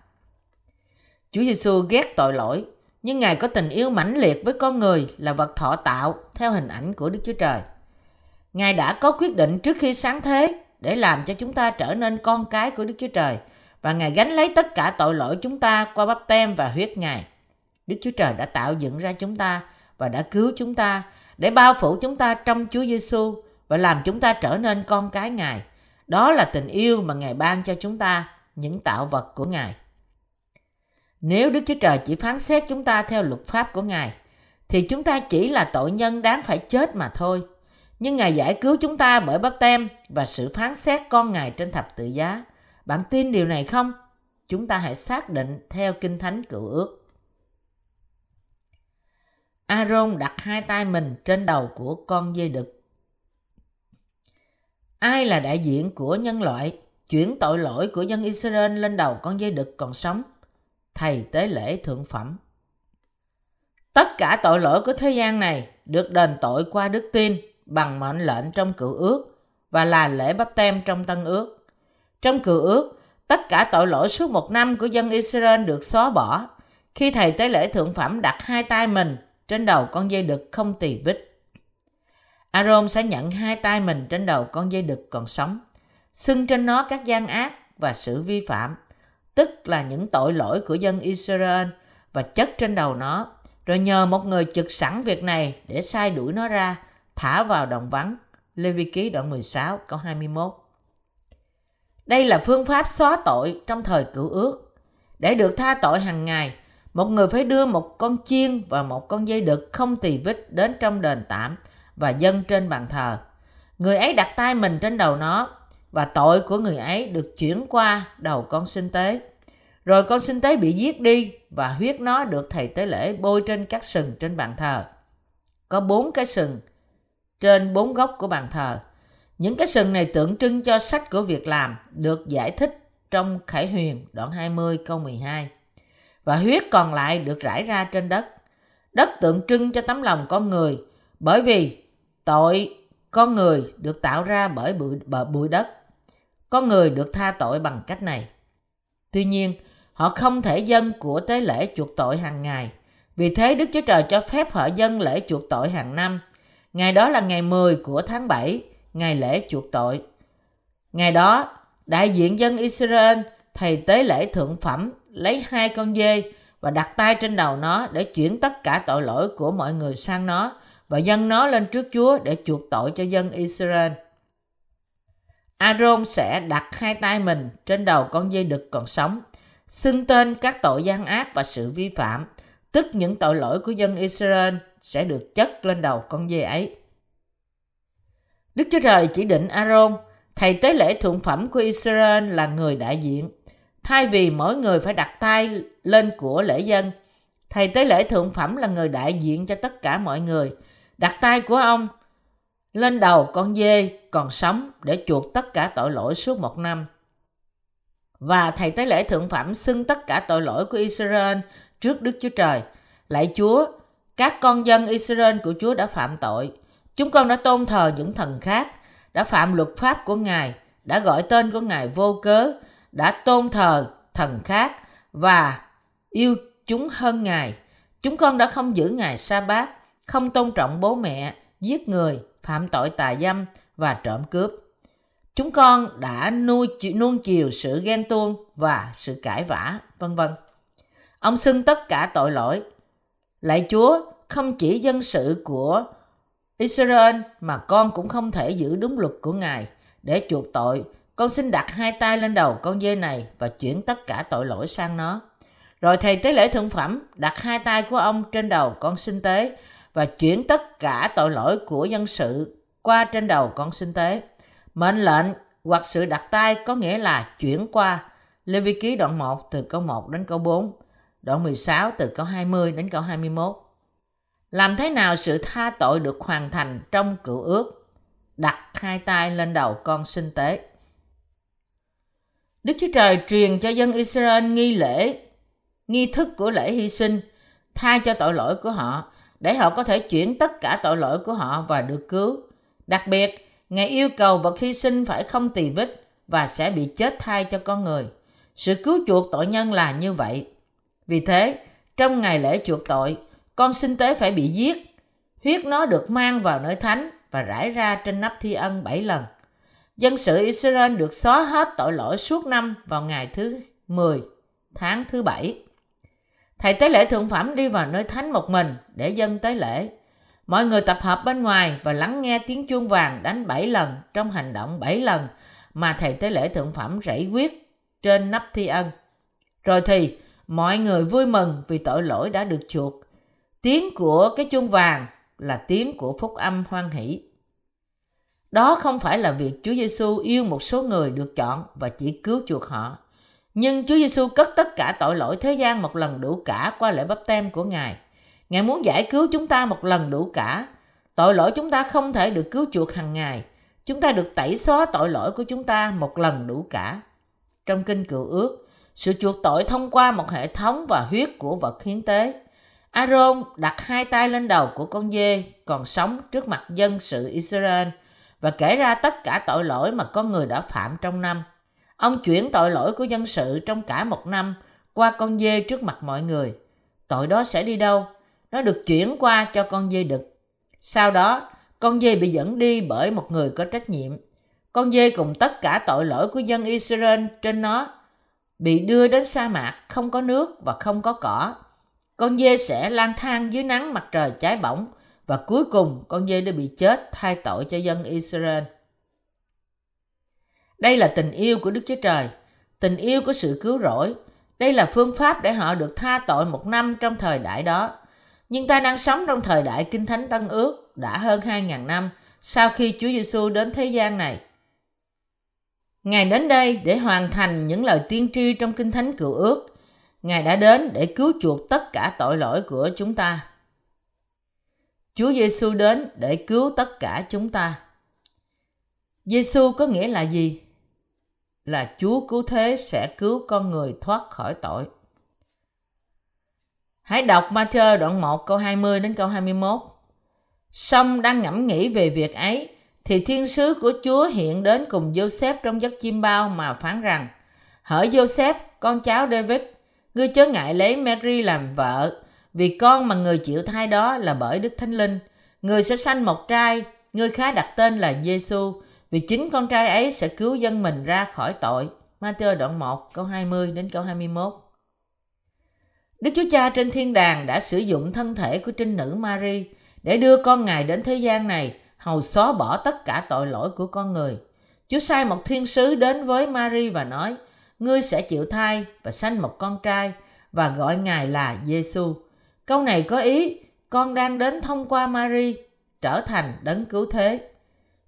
Chúa Giêsu ghét tội lỗi, nhưng Ngài có tình yêu mãnh liệt với con người là vật thọ tạo theo hình ảnh của Đức Chúa Trời. Ngài đã có quyết định trước khi sáng thế để làm cho chúng ta trở nên con cái của Đức Chúa Trời và Ngài gánh lấy tất cả tội lỗi chúng ta qua bắp tem và huyết Ngài. Đức Chúa Trời đã tạo dựng ra chúng ta và đã cứu chúng ta để bao phủ chúng ta trong Chúa Giêsu và làm chúng ta trở nên con cái Ngài. Đó là tình yêu mà Ngài ban cho chúng ta, những tạo vật của Ngài. Nếu Đức Chúa Trời chỉ phán xét chúng ta theo luật pháp của Ngài, thì chúng ta chỉ là tội nhân đáng phải chết mà thôi. Nhưng Ngài giải cứu chúng ta bởi bắp tem và sự phán xét con Ngài trên thập tự giá. Bạn tin điều này không? Chúng ta hãy xác định theo Kinh Thánh Cựu Ước. Aaron đặt hai tay mình trên đầu của con dê đực. Ai là đại diện của nhân loại chuyển tội lỗi của dân Israel lên đầu con dê đực còn sống? Thầy tế lễ thượng phẩm. Tất cả tội lỗi của thế gian này được đền tội qua đức tin bằng mệnh lệnh trong cựu ước và là lễ bắp tem trong tân ước. Trong cựu ước, tất cả tội lỗi suốt một năm của dân Israel được xóa bỏ khi thầy tế lễ thượng phẩm đặt hai tay mình trên đầu con dây đực không tỳ vết. Aaron sẽ nhận hai tay mình trên đầu con dây đực còn sống, xưng trên nó các gian ác và sự vi phạm, tức là những tội lỗi của dân Israel và chất trên đầu nó, rồi nhờ một người trực sẵn việc này để sai đuổi nó ra, thả vào đồng vắng. Lê Vi Ký đoạn 16 câu 21 Đây là phương pháp xóa tội trong thời cựu ước. Để được tha tội hàng ngày, một người phải đưa một con chiên và một con dây đực không tỳ vết đến trong đền tạm và dâng trên bàn thờ. Người ấy đặt tay mình trên đầu nó và tội của người ấy được chuyển qua đầu con sinh tế. Rồi con sinh tế bị giết đi và huyết nó được thầy tế lễ bôi trên các sừng trên bàn thờ. Có bốn cái sừng trên bốn góc của bàn thờ. Những cái sừng này tượng trưng cho sách của việc làm được giải thích trong Khải Huyền đoạn 20 câu 12. Và huyết còn lại được rải ra trên đất. Đất tượng trưng cho tấm lòng con người bởi vì tội con người được tạo ra bởi bụi, bởi bụi đất. Con người được tha tội bằng cách này. Tuy nhiên, họ không thể dân của tế lễ chuộc tội hàng ngày. Vì thế Đức Chúa Trời cho phép họ dân lễ chuộc tội hàng năm. Ngày đó là ngày 10 của tháng 7, ngày lễ chuộc tội. Ngày đó, đại diện dân Israel thầy tế lễ thượng phẩm lấy hai con dê và đặt tay trên đầu nó để chuyển tất cả tội lỗi của mọi người sang nó và dâng nó lên trước Chúa để chuộc tội cho dân Israel. Aaron sẽ đặt hai tay mình trên đầu con dê đực còn sống, xưng tên các tội gian ác và sự vi phạm, tức những tội lỗi của dân Israel sẽ được chất lên đầu con dê ấy. Đức Chúa Trời chỉ định Aaron, thầy tế lễ thượng phẩm của Israel là người đại diện. Thay vì mỗi người phải đặt tay lên của lễ dân, thầy tế lễ thượng phẩm là người đại diện cho tất cả mọi người. Đặt tay của ông lên đầu con dê còn sống để chuộc tất cả tội lỗi suốt một năm. Và thầy tế lễ thượng phẩm xưng tất cả tội lỗi của Israel trước Đức Chúa Trời. Lạy Chúa, các con dân Israel của Chúa đã phạm tội. Chúng con đã tôn thờ những thần khác, đã phạm luật pháp của Ngài, đã gọi tên của Ngài vô cớ, đã tôn thờ thần khác và yêu chúng hơn Ngài. Chúng con đã không giữ Ngài sa bát, không tôn trọng bố mẹ, giết người, phạm tội tà dâm và trộm cướp. Chúng con đã nuôi nuông chiều sự ghen tuông và sự cãi vã, vân vân. Ông xưng tất cả tội lỗi. Lạy Chúa, không chỉ dân sự của Israel mà con cũng không thể giữ đúng luật của Ngài để chuộc tội. Con xin đặt hai tay lên đầu con dê này và chuyển tất cả tội lỗi sang nó. Rồi thầy tế lễ thượng phẩm đặt hai tay của ông trên đầu con sinh tế và chuyển tất cả tội lỗi của dân sự qua trên đầu con sinh tế. Mệnh lệnh hoặc sự đặt tay có nghĩa là chuyển qua. Lê Vi Ký đoạn 1 từ câu 1 đến câu 4, đoạn 16 từ câu 20 đến câu 21. Làm thế nào sự tha tội được hoàn thành trong cựu ước? Đặt hai tay lên đầu con sinh tế. Đức Chúa Trời truyền cho dân Israel nghi lễ, nghi thức của lễ hy sinh, thay cho tội lỗi của họ, để họ có thể chuyển tất cả tội lỗi của họ và được cứu. Đặc biệt, Ngài yêu cầu vật hy sinh phải không tỳ vết và sẽ bị chết thay cho con người. Sự cứu chuộc tội nhân là như vậy. Vì thế, trong ngày lễ chuộc tội, con sinh tế phải bị giết. Huyết nó được mang vào nơi thánh và rải ra trên nắp thi ân bảy lần. Dân sự Israel được xóa hết tội lỗi suốt năm vào ngày thứ 10 tháng thứ bảy. Thầy tế lễ thượng phẩm đi vào nơi thánh một mình để dân tế lễ. Mọi người tập hợp bên ngoài và lắng nghe tiếng chuông vàng đánh bảy lần trong hành động bảy lần mà thầy tế lễ thượng phẩm rảy quyết trên nắp thi ân. Rồi thì, mọi người vui mừng vì tội lỗi đã được chuộc. Tiếng của cái chuông vàng là tiếng của phúc âm hoan hỷ. Đó không phải là việc Chúa Giêsu yêu một số người được chọn và chỉ cứu chuộc họ. Nhưng Chúa Giêsu cất tất cả tội lỗi thế gian một lần đủ cả qua lễ bắp tem của Ngài. Ngài muốn giải cứu chúng ta một lần đủ cả. Tội lỗi chúng ta không thể được cứu chuộc hàng ngày. Chúng ta được tẩy xóa tội lỗi của chúng ta một lần đủ cả. Trong kinh cựu ước, sự chuộc tội thông qua một hệ thống và huyết của vật hiến tế. Aaron đặt hai tay lên đầu của con dê còn sống trước mặt dân sự Israel và kể ra tất cả tội lỗi mà con người đã phạm trong năm. Ông chuyển tội lỗi của dân sự trong cả một năm qua con dê trước mặt mọi người. Tội đó sẽ đi đâu? Nó được chuyển qua cho con dê đực. Sau đó, con dê bị dẫn đi bởi một người có trách nhiệm. Con dê cùng tất cả tội lỗi của dân Israel trên nó bị đưa đến sa mạc không có nước và không có cỏ. Con dê sẽ lang thang dưới nắng mặt trời cháy bỏng và cuối cùng con dê đã bị chết thay tội cho dân Israel. Đây là tình yêu của Đức Chúa Trời, tình yêu của sự cứu rỗi. Đây là phương pháp để họ được tha tội một năm trong thời đại đó. Nhưng ta đang sống trong thời đại Kinh Thánh Tân Ước đã hơn 2.000 năm sau khi Chúa Giêsu đến thế gian này. Ngài đến đây để hoàn thành những lời tiên tri trong Kinh Thánh Cựu Ước. Ngài đã đến để cứu chuộc tất cả tội lỗi của chúng ta. Chúa Giêsu đến để cứu tất cả chúng ta. Giêsu có nghĩa là gì? Là Chúa cứu thế sẽ cứu con người thoát khỏi tội. Hãy đọc Matthew đoạn 1 câu 20 đến câu 21. Xong đang ngẫm nghĩ về việc ấy thì thiên sứ của Chúa hiện đến cùng Joseph trong giấc chim bao mà phán rằng Hỡi Joseph, con cháu David, ngươi chớ ngại lấy Mary làm vợ, vì con mà người chịu thai đó là bởi Đức Thánh Linh. Người sẽ sanh một trai, người khá đặt tên là Giêsu, vì chính con trai ấy sẽ cứu dân mình ra khỏi tội. Matthew đoạn 1 câu 20 đến câu 21. Đức Chúa Cha trên thiên đàng đã sử dụng thân thể của trinh nữ Mary để đưa con Ngài đến thế gian này, hầu xóa bỏ tất cả tội lỗi của con người. Chúa sai một thiên sứ đến với Mary và nói, ngươi sẽ chịu thai và sanh một con trai và gọi Ngài là Giêsu. Câu này có ý, con đang đến thông qua Mary trở thành đấng cứu thế.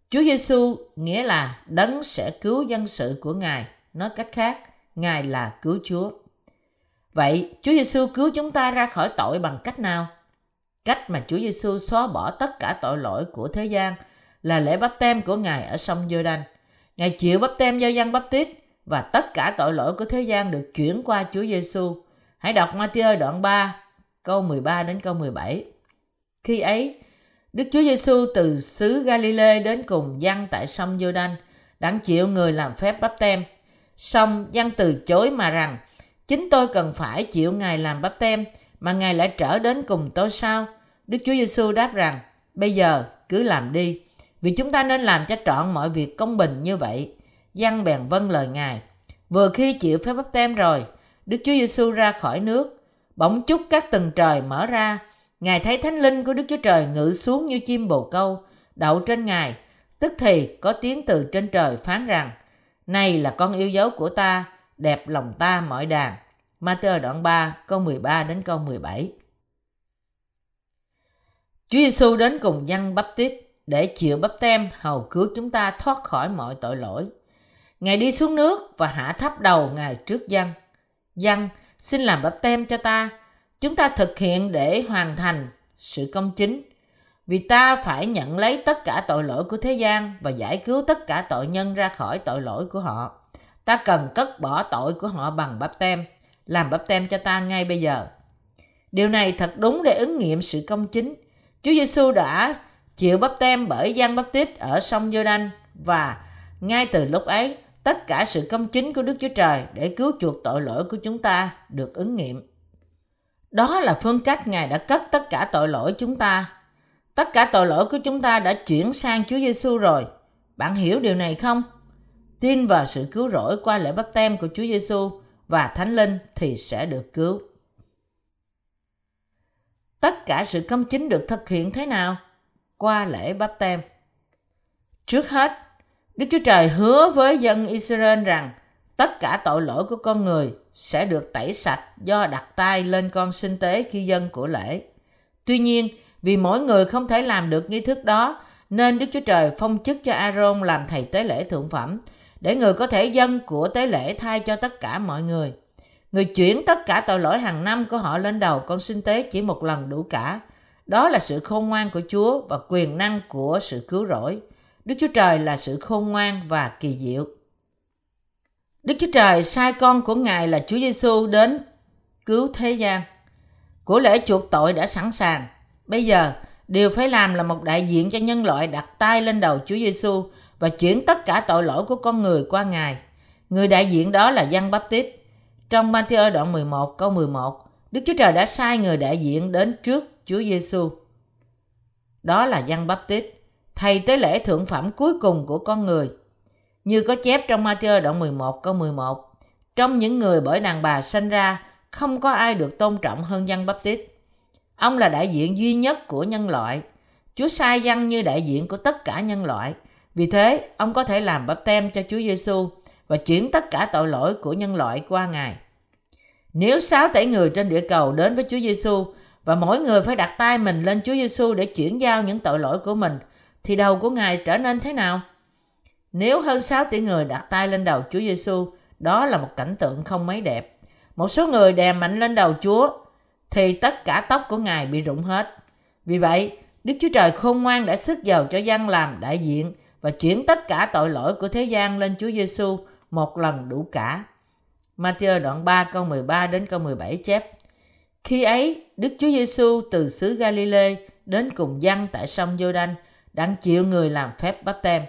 Chúa Giêsu nghĩa là đấng sẽ cứu dân sự của Ngài. Nói cách khác, Ngài là cứu Chúa. Vậy, Chúa Giêsu cứu chúng ta ra khỏi tội bằng cách nào? Cách mà Chúa Giêsu xóa bỏ tất cả tội lỗi của thế gian là lễ bắp tem của Ngài ở sông Giô-đanh. Ngài chịu bắp tem do dân bắp tít và tất cả tội lỗi của thế gian được chuyển qua Chúa Giêsu. Hãy đọc Matthew đoạn 3, câu 13 đến câu 17. Khi ấy, Đức Chúa Giêsu từ xứ Galilee đến cùng dân tại sông Giô-đanh, đặng chịu người làm phép bắp tem. Xong dân từ chối mà rằng, chính tôi cần phải chịu Ngài làm bắp tem, mà Ngài lại trở đến cùng tôi sao? Đức Chúa Giêsu đáp rằng, bây giờ cứ làm đi, vì chúng ta nên làm cho trọn mọi việc công bình như vậy. Dân bèn vâng lời Ngài. Vừa khi chịu phép bắp tem rồi, Đức Chúa Giêsu ra khỏi nước, bỗng chúc các tầng trời mở ra. Ngài thấy thánh linh của Đức Chúa Trời ngự xuống như chim bồ câu, đậu trên Ngài. Tức thì có tiếng từ trên trời phán rằng, Này là con yêu dấu của ta, đẹp lòng ta mọi đàn. Matthew đoạn 3 câu 13 đến câu 17 Chúa Giêsu đến cùng dân bắp tít để chịu bắp tem hầu cứu chúng ta thoát khỏi mọi tội lỗi. Ngài đi xuống nước và hạ thấp đầu Ngài trước dân. Dân, xin làm bắp tem cho ta. Chúng ta thực hiện để hoàn thành sự công chính. Vì ta phải nhận lấy tất cả tội lỗi của thế gian và giải cứu tất cả tội nhân ra khỏi tội lỗi của họ. Ta cần cất bỏ tội của họ bằng bắp tem. Làm bắp tem cho ta ngay bây giờ. Điều này thật đúng để ứng nghiệm sự công chính. Chúa Giêsu đã chịu bắp tem bởi Giăng Bắp Tít ở sông giô đanh và ngay từ lúc ấy tất cả sự công chính của Đức Chúa Trời để cứu chuộc tội lỗi của chúng ta được ứng nghiệm. Đó là phương cách Ngài đã cất tất cả tội lỗi chúng ta. Tất cả tội lỗi của chúng ta đã chuyển sang Chúa Giêsu rồi. Bạn hiểu điều này không? Tin vào sự cứu rỗi qua lễ bắp tem của Chúa Giêsu và Thánh Linh thì sẽ được cứu. Tất cả sự công chính được thực hiện thế nào? Qua lễ bắp tem. Trước hết, Đức Chúa Trời hứa với dân Israel rằng tất cả tội lỗi của con người sẽ được tẩy sạch do đặt tay lên con sinh tế khi dân của lễ. Tuy nhiên, vì mỗi người không thể làm được nghi thức đó, nên Đức Chúa Trời phong chức cho Aaron làm thầy tế lễ thượng phẩm, để người có thể dân của tế lễ thay cho tất cả mọi người. Người chuyển tất cả tội lỗi hàng năm của họ lên đầu con sinh tế chỉ một lần đủ cả. Đó là sự khôn ngoan của Chúa và quyền năng của sự cứu rỗi. Đức Chúa Trời là sự khôn ngoan và kỳ diệu. Đức Chúa Trời sai con của Ngài là Chúa Giêsu đến cứu thế gian. Của lễ chuộc tội đã sẵn sàng. Bây giờ, điều phải làm là một đại diện cho nhân loại đặt tay lên đầu Chúa Giêsu và chuyển tất cả tội lỗi của con người qua Ngài. Người đại diện đó là Giăng Báp Tít. Trong Matthew đoạn 11 câu 11, Đức Chúa Trời đã sai người đại diện đến trước Chúa Giêsu. Đó là Giăng Báp Tít thầy tới lễ thượng phẩm cuối cùng của con người. Như có chép trong Matthew đoạn 11 câu 11, trong những người bởi đàn bà sinh ra, không có ai được tôn trọng hơn dân bắp tít. Ông là đại diện duy nhất của nhân loại. Chúa sai dân như đại diện của tất cả nhân loại. Vì thế, ông có thể làm bắp tem cho Chúa Giêsu và chuyển tất cả tội lỗi của nhân loại qua Ngài. Nếu 6 tỷ người trên địa cầu đến với Chúa Giêsu và mỗi người phải đặt tay mình lên Chúa Giêsu để chuyển giao những tội lỗi của mình, thì đầu của Ngài trở nên thế nào? Nếu hơn 6 tỷ người đặt tay lên đầu Chúa Giêsu, đó là một cảnh tượng không mấy đẹp. Một số người đè mạnh lên đầu Chúa, thì tất cả tóc của Ngài bị rụng hết. Vì vậy, Đức Chúa Trời khôn ngoan đã sức giàu cho dân làm đại diện và chuyển tất cả tội lỗi của thế gian lên Chúa Giêsu một lần đủ cả. Matthew đoạn 3 câu 13 đến câu 17 chép Khi ấy, Đức Chúa Giêsu từ xứ Galilee đến cùng dân tại sông Giô-đanh đang chịu người làm phép bắp tem.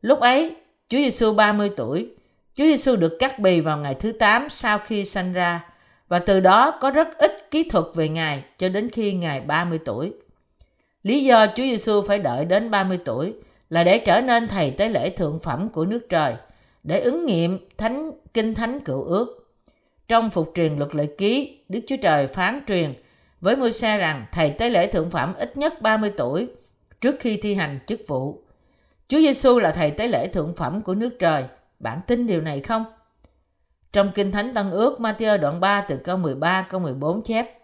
Lúc ấy, Chúa Giêsu 30 tuổi. Chúa Giêsu được cắt bì vào ngày thứ 8 sau khi sanh ra và từ đó có rất ít kỹ thuật về Ngài cho đến khi Ngài 30 tuổi. Lý do Chúa Giêsu phải đợi đến 30 tuổi là để trở nên thầy tế lễ thượng phẩm của nước trời, để ứng nghiệm thánh kinh thánh cựu ước. Trong phục truyền luật lệ ký, Đức Chúa Trời phán truyền với Môi-se rằng thầy tế lễ thượng phẩm ít nhất 30 tuổi trước khi thi hành chức vụ. Chúa Giêsu là thầy tế lễ thượng phẩm của nước trời. Bạn tin điều này không? Trong Kinh Thánh Tân Ước, Matthew đoạn 3 từ câu 13 câu 14 chép.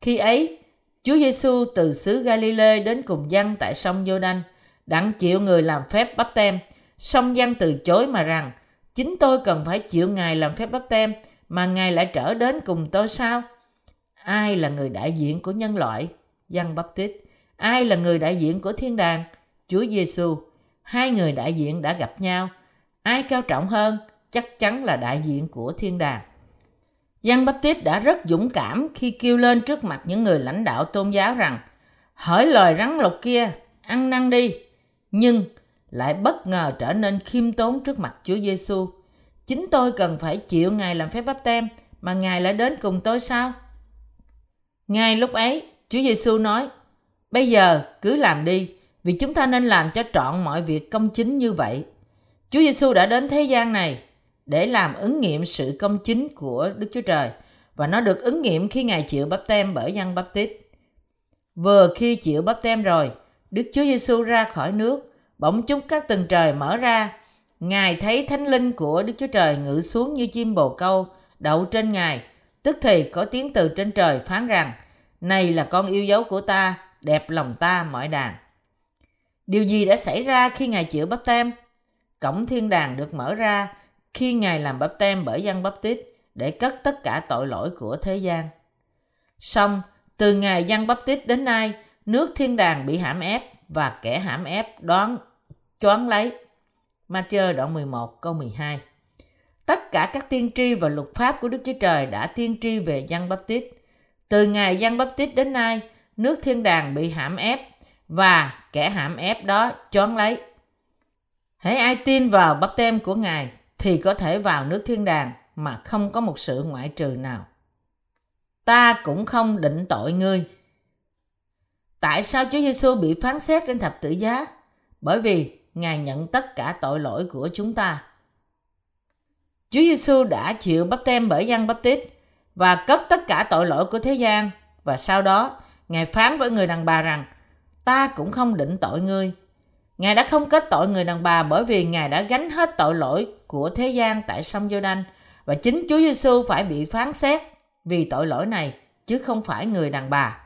Khi ấy, Chúa Giêsu từ xứ Galilee đến cùng dân tại sông Giô-đanh, đặng chịu người làm phép bắp tem. Song dân từ chối mà rằng, chính tôi cần phải chịu Ngài làm phép bắp tem, mà Ngài lại trở đến cùng tôi sao? Ai là người đại diện của nhân loại? Dân bắp tít. Ai là người đại diện của thiên đàng? Chúa Giêsu. Hai người đại diện đã gặp nhau. Ai cao trọng hơn? Chắc chắn là đại diện của thiên đàng. Giăng Bắp Tít đã rất dũng cảm khi kêu lên trước mặt những người lãnh đạo tôn giáo rằng hỡi loài rắn lục kia, ăn năn đi. Nhưng lại bất ngờ trở nên khiêm tốn trước mặt Chúa Giêsu. Chính tôi cần phải chịu Ngài làm phép bắp tem, mà Ngài lại đến cùng tôi sao? Ngay lúc ấy, Chúa Giêsu nói, bây giờ cứ làm đi, vì chúng ta nên làm cho trọn mọi việc công chính như vậy. Chúa Giêsu đã đến thế gian này để làm ứng nghiệm sự công chính của Đức Chúa Trời và nó được ứng nghiệm khi Ngài chịu bắp tem bởi dân bắp tít. Vừa khi chịu bắp tem rồi, Đức Chúa Giêsu ra khỏi nước, bỗng chúng các tầng trời mở ra. Ngài thấy thánh linh của Đức Chúa Trời ngự xuống như chim bồ câu, đậu trên Ngài. Tức thì có tiếng từ trên trời phán rằng, Này là con yêu dấu của ta, đẹp lòng ta mọi đàn. Điều gì đã xảy ra khi Ngài chịu bắp tem? Cổng thiên đàng được mở ra khi Ngài làm bắp tem bởi dân bắp tít để cất tất cả tội lỗi của thế gian. Xong, từ ngày dân bắp tít đến nay, nước thiên đàng bị hãm ép và kẻ hãm ép đoán choán lấy. Matthew đoạn 11 câu 12 Tất cả các tiên tri và luật pháp của Đức Chúa Trời đã tiên tri về dân bắp tít. Từ ngày dân bắp tít đến nay, nước thiên đàng bị hãm ép và kẻ hãm ép đó choán lấy. Hãy ai tin vào bắp tem của Ngài thì có thể vào nước thiên đàng mà không có một sự ngoại trừ nào. Ta cũng không định tội ngươi. Tại sao Chúa Giêsu bị phán xét trên thập tự giá? Bởi vì Ngài nhận tất cả tội lỗi của chúng ta. Chúa Giêsu đã chịu bắp tem bởi dân bắp tít và cất tất cả tội lỗi của thế gian và sau đó Ngài phán với người đàn bà rằng, ta cũng không định tội ngươi. Ngài đã không kết tội người đàn bà bởi vì Ngài đã gánh hết tội lỗi của thế gian tại sông giô đanh và chính Chúa Giêsu phải bị phán xét vì tội lỗi này, chứ không phải người đàn bà.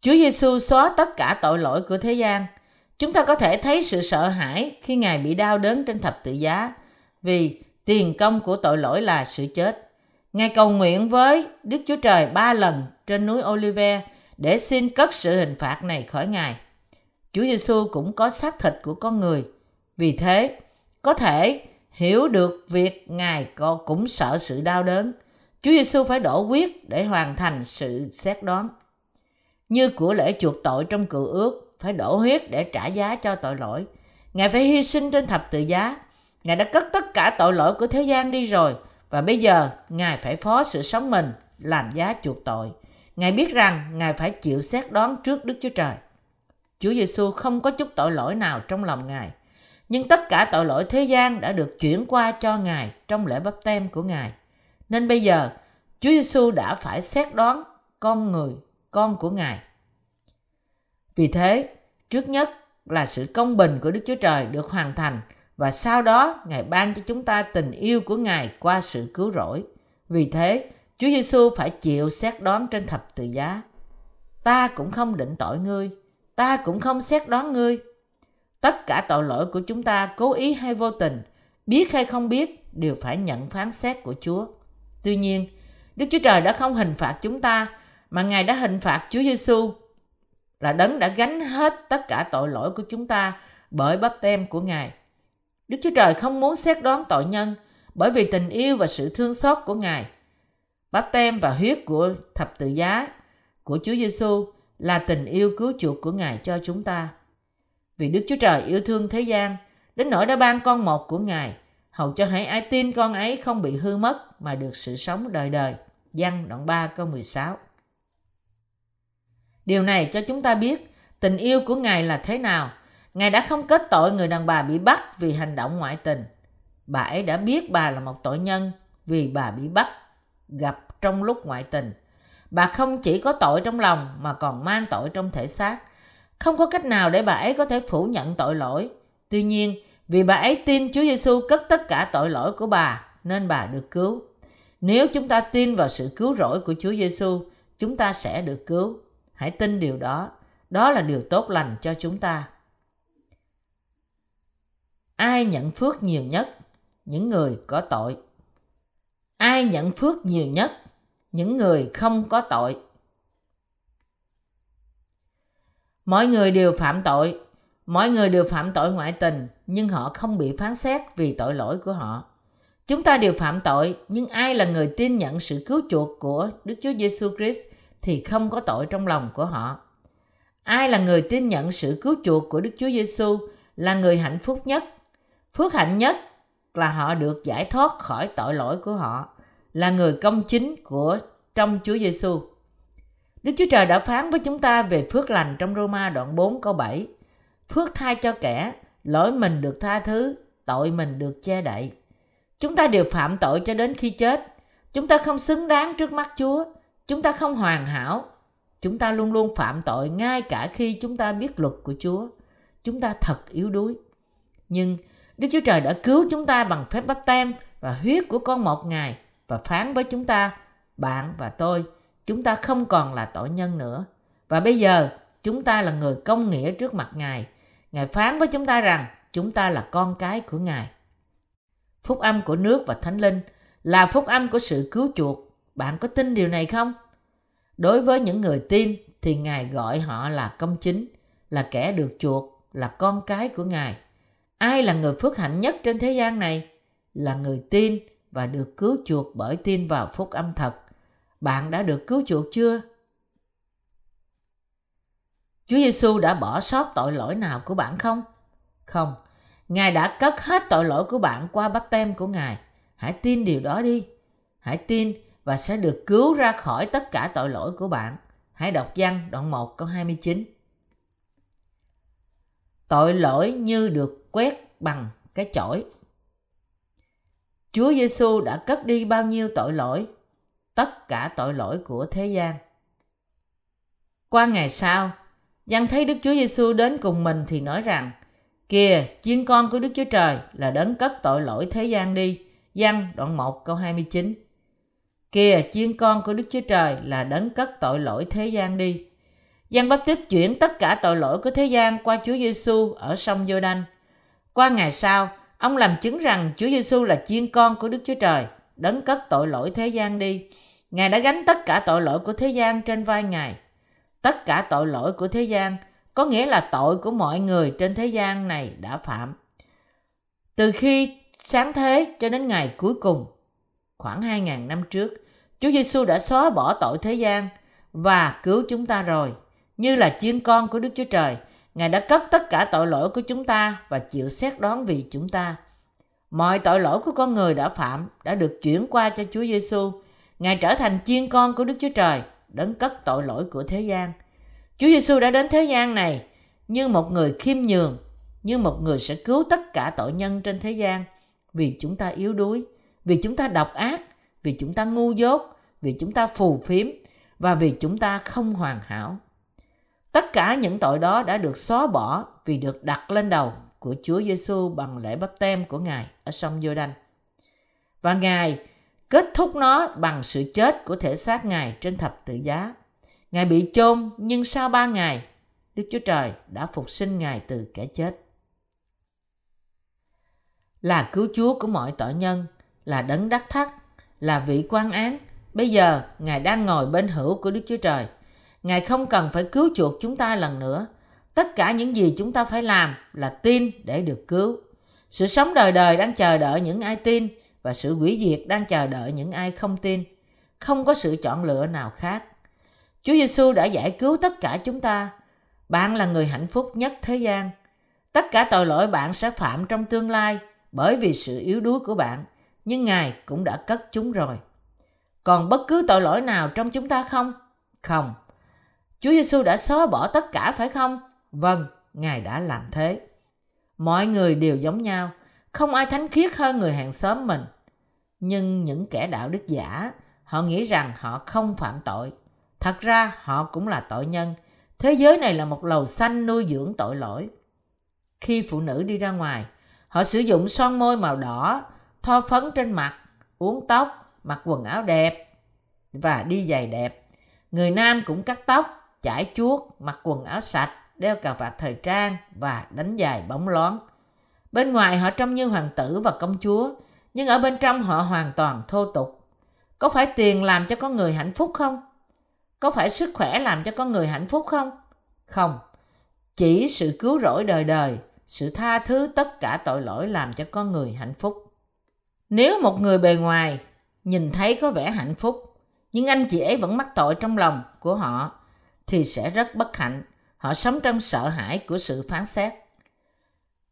Chúa Giêsu xóa tất cả tội lỗi của thế gian. Chúng ta có thể thấy sự sợ hãi khi Ngài bị đau đớn trên thập tự giá vì tiền công của tội lỗi là sự chết. Ngài cầu nguyện với Đức Chúa Trời ba lần trên núi Olive để xin cất sự hình phạt này khỏi Ngài. Chúa Giêsu cũng có xác thịt của con người. Vì thế, có thể hiểu được việc Ngài có cũng sợ sự đau đớn. Chúa Giêsu phải đổ huyết để hoàn thành sự xét đoán. Như của lễ chuộc tội trong cựu ước, phải đổ huyết để trả giá cho tội lỗi. Ngài phải hy sinh trên thập tự giá. Ngài đã cất tất cả tội lỗi của thế gian đi rồi và bây giờ Ngài phải phó sự sống mình làm giá chuộc tội. Ngài biết rằng Ngài phải chịu xét đoán trước Đức Chúa Trời. Chúa Giêsu không có chút tội lỗi nào trong lòng Ngài. Nhưng tất cả tội lỗi thế gian đã được chuyển qua cho Ngài trong lễ bắp tem của Ngài. Nên bây giờ, Chúa Giêsu đã phải xét đoán con người, con của Ngài. Vì thế, trước nhất là sự công bình của Đức Chúa Trời được hoàn thành và sau đó Ngài ban cho chúng ta tình yêu của Ngài qua sự cứu rỗi. Vì thế, Chúa Giêsu phải chịu xét đoán trên thập tự giá. Ta cũng không định tội ngươi, ta cũng không xét đoán ngươi. Tất cả tội lỗi của chúng ta cố ý hay vô tình, biết hay không biết đều phải nhận phán xét của Chúa. Tuy nhiên, Đức Chúa Trời đã không hình phạt chúng ta, mà Ngài đã hình phạt Chúa Giêsu là đấng đã gánh hết tất cả tội lỗi của chúng ta bởi bắp tem của Ngài. Đức Chúa Trời không muốn xét đoán tội nhân bởi vì tình yêu và sự thương xót của Ngài. Bắp tem và huyết của thập tự giá của Chúa Giêsu là tình yêu cứu chuộc của Ngài cho chúng ta. Vì Đức Chúa Trời yêu thương thế gian, đến nỗi đã ban con một của Ngài, hầu cho hãy ai tin con ấy không bị hư mất mà được sự sống đời đời. Giăng đoạn 3 câu 16 Điều này cho chúng ta biết tình yêu của Ngài là thế nào. Ngài đã không kết tội người đàn bà bị bắt vì hành động ngoại tình. Bà ấy đã biết bà là một tội nhân vì bà bị bắt, gặp trong lúc ngoại tình. Bà không chỉ có tội trong lòng mà còn mang tội trong thể xác. Không có cách nào để bà ấy có thể phủ nhận tội lỗi. Tuy nhiên, vì bà ấy tin Chúa Giêsu cất tất cả tội lỗi của bà nên bà được cứu. Nếu chúng ta tin vào sự cứu rỗi của Chúa Giêsu, chúng ta sẽ được cứu. Hãy tin điều đó. Đó là điều tốt lành cho chúng ta. Ai nhận phước nhiều nhất? Những người có tội. Ai nhận phước nhiều nhất? Những người không có tội. Mọi người đều phạm tội, mọi người đều phạm tội ngoại tình, nhưng họ không bị phán xét vì tội lỗi của họ. Chúng ta đều phạm tội, nhưng ai là người tin nhận sự cứu chuộc của Đức Chúa Giêsu Christ thì không có tội trong lòng của họ. Ai là người tin nhận sự cứu chuộc của Đức Chúa Giêsu là người hạnh phúc nhất. Phước hạnh nhất là họ được giải thoát khỏi tội lỗi của họ, là người công chính của trong Chúa Giêsu. Đức Chúa Trời đã phán với chúng ta về phước lành trong Roma đoạn 4 câu 7. Phước thay cho kẻ, lỗi mình được tha thứ, tội mình được che đậy. Chúng ta đều phạm tội cho đến khi chết. Chúng ta không xứng đáng trước mắt Chúa. Chúng ta không hoàn hảo. Chúng ta luôn luôn phạm tội ngay cả khi chúng ta biết luật của Chúa. Chúng ta thật yếu đuối. Nhưng Đức Chúa Trời đã cứu chúng ta bằng phép bắp tem và huyết của con một ngày và phán với chúng ta, bạn và tôi, chúng ta không còn là tội nhân nữa. Và bây giờ chúng ta là người công nghĩa trước mặt Ngài. Ngài phán với chúng ta rằng chúng ta là con cái của Ngài. Phúc âm của nước và Thánh Linh là phúc âm của sự cứu chuộc. Bạn có tin điều này không? Đối với những người tin thì Ngài gọi họ là công chính, là kẻ được chuộc, là con cái của Ngài. Ai là người phước hạnh nhất trên thế gian này? Là người tin và được cứu chuộc bởi tin vào phúc âm thật. Bạn đã được cứu chuộc chưa? Chúa Giêsu đã bỏ sót tội lỗi nào của bạn không? Không. Ngài đã cất hết tội lỗi của bạn qua bắp tem của Ngài. Hãy tin điều đó đi. Hãy tin và sẽ được cứu ra khỏi tất cả tội lỗi của bạn. Hãy đọc văn đoạn 1 câu 29. Tội lỗi như được quét bằng cái chổi. Chúa Giêsu đã cất đi bao nhiêu tội lỗi? Tất cả tội lỗi của thế gian. Qua ngày sau, Giăng thấy Đức Chúa Giêsu đến cùng mình thì nói rằng: Kìa, chiên con của Đức Chúa Trời là đấng cất tội lỗi thế gian đi. Giăng đoạn 1 câu 29. Kìa, chiên con của Đức Chúa Trời là đấng cất tội lỗi thế gian đi. Giăng Báp Tích chuyển tất cả tội lỗi của thế gian qua Chúa Giêsu ở sông giô đanh qua ngày sau, ông làm chứng rằng Chúa Giêsu là chiên con của Đức Chúa Trời, đấng cất tội lỗi thế gian đi. Ngài đã gánh tất cả tội lỗi của thế gian trên vai Ngài. Tất cả tội lỗi của thế gian có nghĩa là tội của mọi người trên thế gian này đã phạm. Từ khi sáng thế cho đến ngày cuối cùng, khoảng 2.000 năm trước, Chúa Giêsu đã xóa bỏ tội thế gian và cứu chúng ta rồi. Như là chiên con của Đức Chúa Trời, Ngài đã cất tất cả tội lỗi của chúng ta và chịu xét đoán vì chúng ta. Mọi tội lỗi của con người đã phạm đã được chuyển qua cho Chúa Giêsu. Ngài trở thành chiên con của Đức Chúa Trời, đấng cất tội lỗi của thế gian. Chúa Giêsu đã đến thế gian này như một người khiêm nhường, như một người sẽ cứu tất cả tội nhân trên thế gian vì chúng ta yếu đuối, vì chúng ta độc ác, vì chúng ta ngu dốt, vì chúng ta phù phiếm và vì chúng ta không hoàn hảo. Tất cả những tội đó đã được xóa bỏ vì được đặt lên đầu của Chúa Giêsu bằng lễ bắp tem của Ngài ở sông giô đanh Và Ngài kết thúc nó bằng sự chết của thể xác Ngài trên thập tự giá. Ngài bị chôn nhưng sau ba ngày, Đức Chúa Trời đã phục sinh Ngài từ kẻ chết. Là cứu Chúa của mọi tội nhân, là đấng đắc thắt, là vị quan án. Bây giờ, Ngài đang ngồi bên hữu của Đức Chúa Trời. Ngài không cần phải cứu chuộc chúng ta lần nữa. Tất cả những gì chúng ta phải làm là tin để được cứu. Sự sống đời đời đang chờ đợi những ai tin và sự hủy diệt đang chờ đợi những ai không tin. Không có sự chọn lựa nào khác. Chúa Giêsu đã giải cứu tất cả chúng ta. Bạn là người hạnh phúc nhất thế gian. Tất cả tội lỗi bạn sẽ phạm trong tương lai bởi vì sự yếu đuối của bạn, nhưng Ngài cũng đã cất chúng rồi. Còn bất cứ tội lỗi nào trong chúng ta không? Không. Chúa Giêsu đã xóa bỏ tất cả phải không? Vâng, Ngài đã làm thế. Mọi người đều giống nhau, không ai thánh khiết hơn người hàng xóm mình. Nhưng những kẻ đạo đức giả, họ nghĩ rằng họ không phạm tội. Thật ra họ cũng là tội nhân. Thế giới này là một lầu xanh nuôi dưỡng tội lỗi. Khi phụ nữ đi ra ngoài, họ sử dụng son môi màu đỏ, thoa phấn trên mặt, uống tóc, mặc quần áo đẹp và đi giày đẹp. Người nam cũng cắt tóc, chải chuốt, mặc quần áo sạch, đeo cà vạt thời trang và đánh dài bóng loáng. Bên ngoài họ trông như hoàng tử và công chúa, nhưng ở bên trong họ hoàn toàn thô tục. Có phải tiền làm cho con người hạnh phúc không? Có phải sức khỏe làm cho con người hạnh phúc không? Không. Chỉ sự cứu rỗi đời đời, sự tha thứ tất cả tội lỗi làm cho con người hạnh phúc. Nếu một người bề ngoài nhìn thấy có vẻ hạnh phúc, nhưng anh chị ấy vẫn mắc tội trong lòng của họ, thì sẽ rất bất hạnh. Họ sống trong sợ hãi của sự phán xét.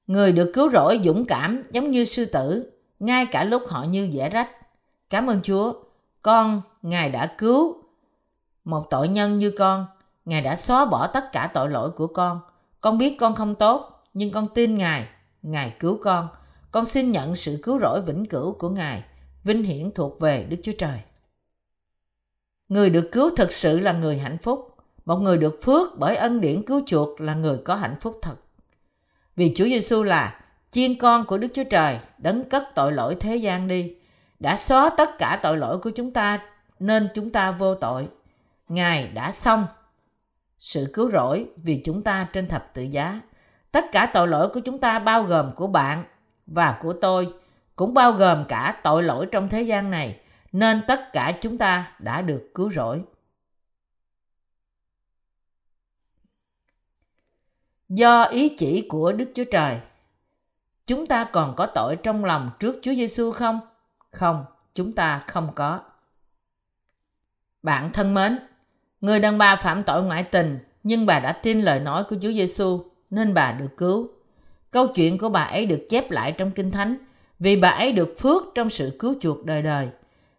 Người được cứu rỗi dũng cảm giống như sư tử, ngay cả lúc họ như dễ rách. Cảm ơn Chúa, con, Ngài đã cứu một tội nhân như con. Ngài đã xóa bỏ tất cả tội lỗi của con. Con biết con không tốt, nhưng con tin Ngài. Ngài cứu con. Con xin nhận sự cứu rỗi vĩnh cửu của Ngài. Vinh hiển thuộc về Đức Chúa Trời. Người được cứu thực sự là người hạnh phúc. Một người được phước bởi ân điển cứu chuộc là người có hạnh phúc thật. Vì Chúa Giêsu là chiên con của Đức Chúa Trời, đấng cất tội lỗi thế gian đi, đã xóa tất cả tội lỗi của chúng ta nên chúng ta vô tội. Ngài đã xong sự cứu rỗi vì chúng ta trên thập tự giá. Tất cả tội lỗi của chúng ta bao gồm của bạn và của tôi, cũng bao gồm cả tội lỗi trong thế gian này, nên tất cả chúng ta đã được cứu rỗi. Do ý chỉ của Đức Chúa Trời, chúng ta còn có tội trong lòng trước Chúa Giêsu không? Không, chúng ta không có. Bạn thân mến, người đàn bà phạm tội ngoại tình nhưng bà đã tin lời nói của Chúa Giêsu nên bà được cứu. Câu chuyện của bà ấy được chép lại trong Kinh Thánh vì bà ấy được phước trong sự cứu chuộc đời đời.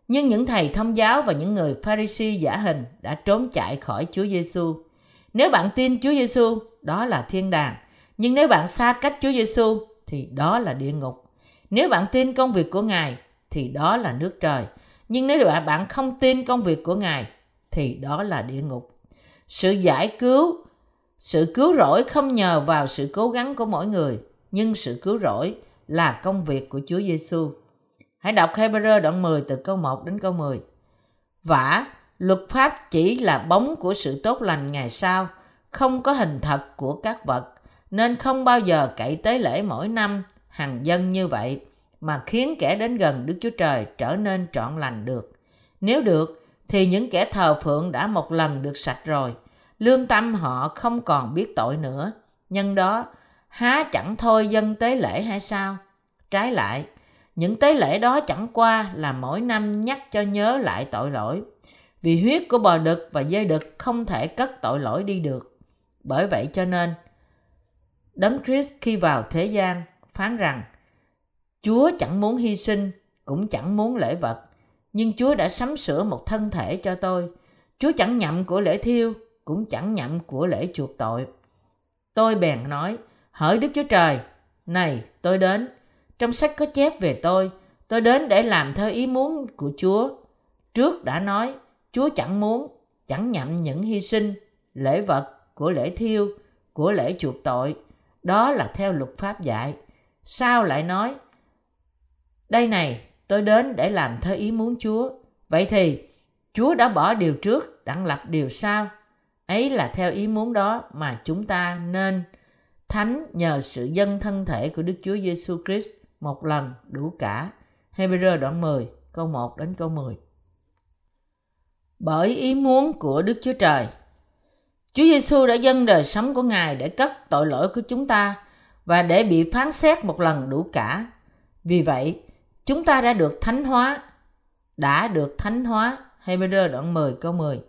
Nhưng những thầy thông giáo và những người Pharisee giả hình đã trốn chạy khỏi Chúa Giêsu. Nếu bạn tin Chúa Giêsu, đó là thiên đàng. Nhưng nếu bạn xa cách Chúa Giêsu thì đó là địa ngục. Nếu bạn tin công việc của Ngài thì đó là nước trời. Nhưng nếu bạn không tin công việc của Ngài thì đó là địa ngục. Sự giải cứu, sự cứu rỗi không nhờ vào sự cố gắng của mỗi người, nhưng sự cứu rỗi là công việc của Chúa Giêsu. Hãy đọc Hebrew đoạn 10 từ câu 1 đến câu 10. Vả, luật pháp chỉ là bóng của sự tốt lành ngày sau, không có hình thật của các vật, nên không bao giờ cậy tế lễ mỗi năm hàng dân như vậy, mà khiến kẻ đến gần Đức Chúa Trời trở nên trọn lành được. Nếu được, thì những kẻ thờ phượng đã một lần được sạch rồi, lương tâm họ không còn biết tội nữa. Nhân đó, há chẳng thôi dân tế lễ hay sao? Trái lại, những tế lễ đó chẳng qua là mỗi năm nhắc cho nhớ lại tội lỗi. Vì huyết của bò đực và dê đực không thể cất tội lỗi đi được. Bởi vậy cho nên, Đấng Christ khi vào thế gian phán rằng Chúa chẳng muốn hy sinh, cũng chẳng muốn lễ vật, nhưng Chúa đã sắm sửa một thân thể cho tôi. Chúa chẳng nhậm của lễ thiêu, cũng chẳng nhậm của lễ chuộc tội. Tôi bèn nói, hỡi Đức Chúa Trời, này tôi đến, trong sách có chép về tôi, tôi đến để làm theo ý muốn của Chúa. Trước đã nói, Chúa chẳng muốn, chẳng nhậm những hy sinh, lễ vật của lễ thiêu, của lễ chuộc tội. Đó là theo luật pháp dạy. Sao lại nói, đây này, tôi đến để làm theo ý muốn Chúa. Vậy thì, Chúa đã bỏ điều trước, đặng lập điều sau. Ấy là theo ý muốn đó mà chúng ta nên thánh nhờ sự dân thân thể của Đức Chúa Giêsu Christ một lần đủ cả. Hebrew đoạn 10, câu 1 đến câu 10. Bởi ý muốn của Đức Chúa Trời, Chúa Giêsu đã dâng đời sống của Ngài để cất tội lỗi của chúng ta và để bị phán xét một lần đủ cả. Vì vậy, chúng ta đã được thánh hóa, đã được thánh hóa. Hebrew đoạn 10 câu 10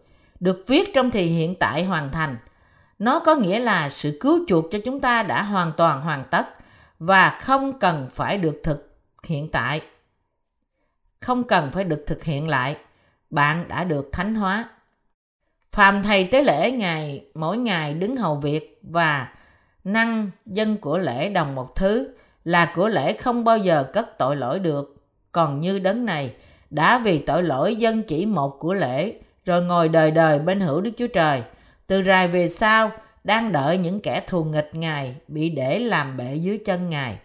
được viết trong thì hiện tại hoàn thành. Nó có nghĩa là sự cứu chuộc cho chúng ta đã hoàn toàn hoàn tất và không cần phải được thực hiện tại. Không cần phải được thực hiện lại. Bạn đã được thánh hóa. Phàm thầy tế lễ ngày mỗi ngày đứng hầu việc và năng dân của lễ đồng một thứ là của lễ không bao giờ cất tội lỗi được. Còn như đấng này đã vì tội lỗi dân chỉ một của lễ rồi ngồi đời đời bên hữu Đức Chúa Trời. Từ rài về sau đang đợi những kẻ thù nghịch Ngài bị để làm bệ dưới chân Ngài.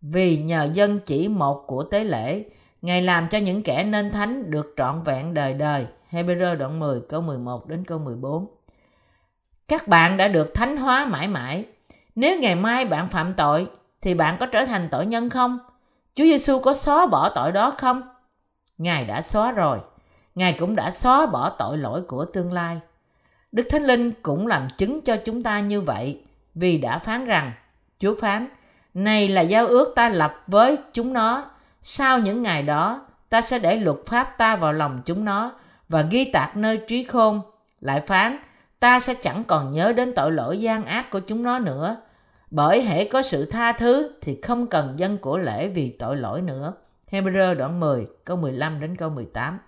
Vì nhờ dân chỉ một của tế lễ, Ngài làm cho những kẻ nên thánh được trọn vẹn đời đời. Hebrew đoạn 10 câu 11 đến câu 14. Các bạn đã được thánh hóa mãi mãi. Nếu ngày mai bạn phạm tội, thì bạn có trở thành tội nhân không? Chúa Giêsu có xóa bỏ tội đó không? Ngài đã xóa rồi. Ngài cũng đã xóa bỏ tội lỗi của tương lai. Đức Thánh Linh cũng làm chứng cho chúng ta như vậy vì đã phán rằng Chúa phán này là giao ước ta lập với chúng nó sau những ngày đó ta sẽ để luật pháp ta vào lòng chúng nó và ghi tạc nơi trí khôn lại phán ta sẽ chẳng còn nhớ đến tội lỗi gian ác của chúng nó nữa bởi hễ có sự tha thứ thì không cần dân của lễ vì tội lỗi nữa. Hebrew đoạn 10 câu 15 đến câu 18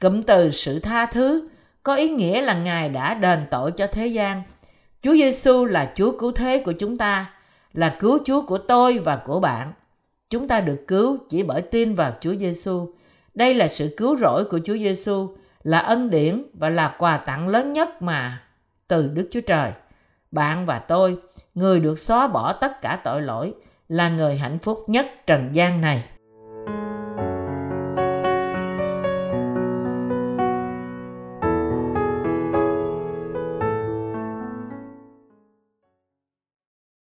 Cụm từ sự tha thứ có ý nghĩa là Ngài đã đền tội cho thế gian. Chúa Giêsu là Chúa cứu thế của chúng ta, là cứu Chúa của tôi và của bạn. Chúng ta được cứu chỉ bởi tin vào Chúa Giêsu. Đây là sự cứu rỗi của Chúa Giêsu, là ân điển và là quà tặng lớn nhất mà từ Đức Chúa Trời. Bạn và tôi, người được xóa bỏ tất cả tội lỗi, là người hạnh phúc nhất trần gian này.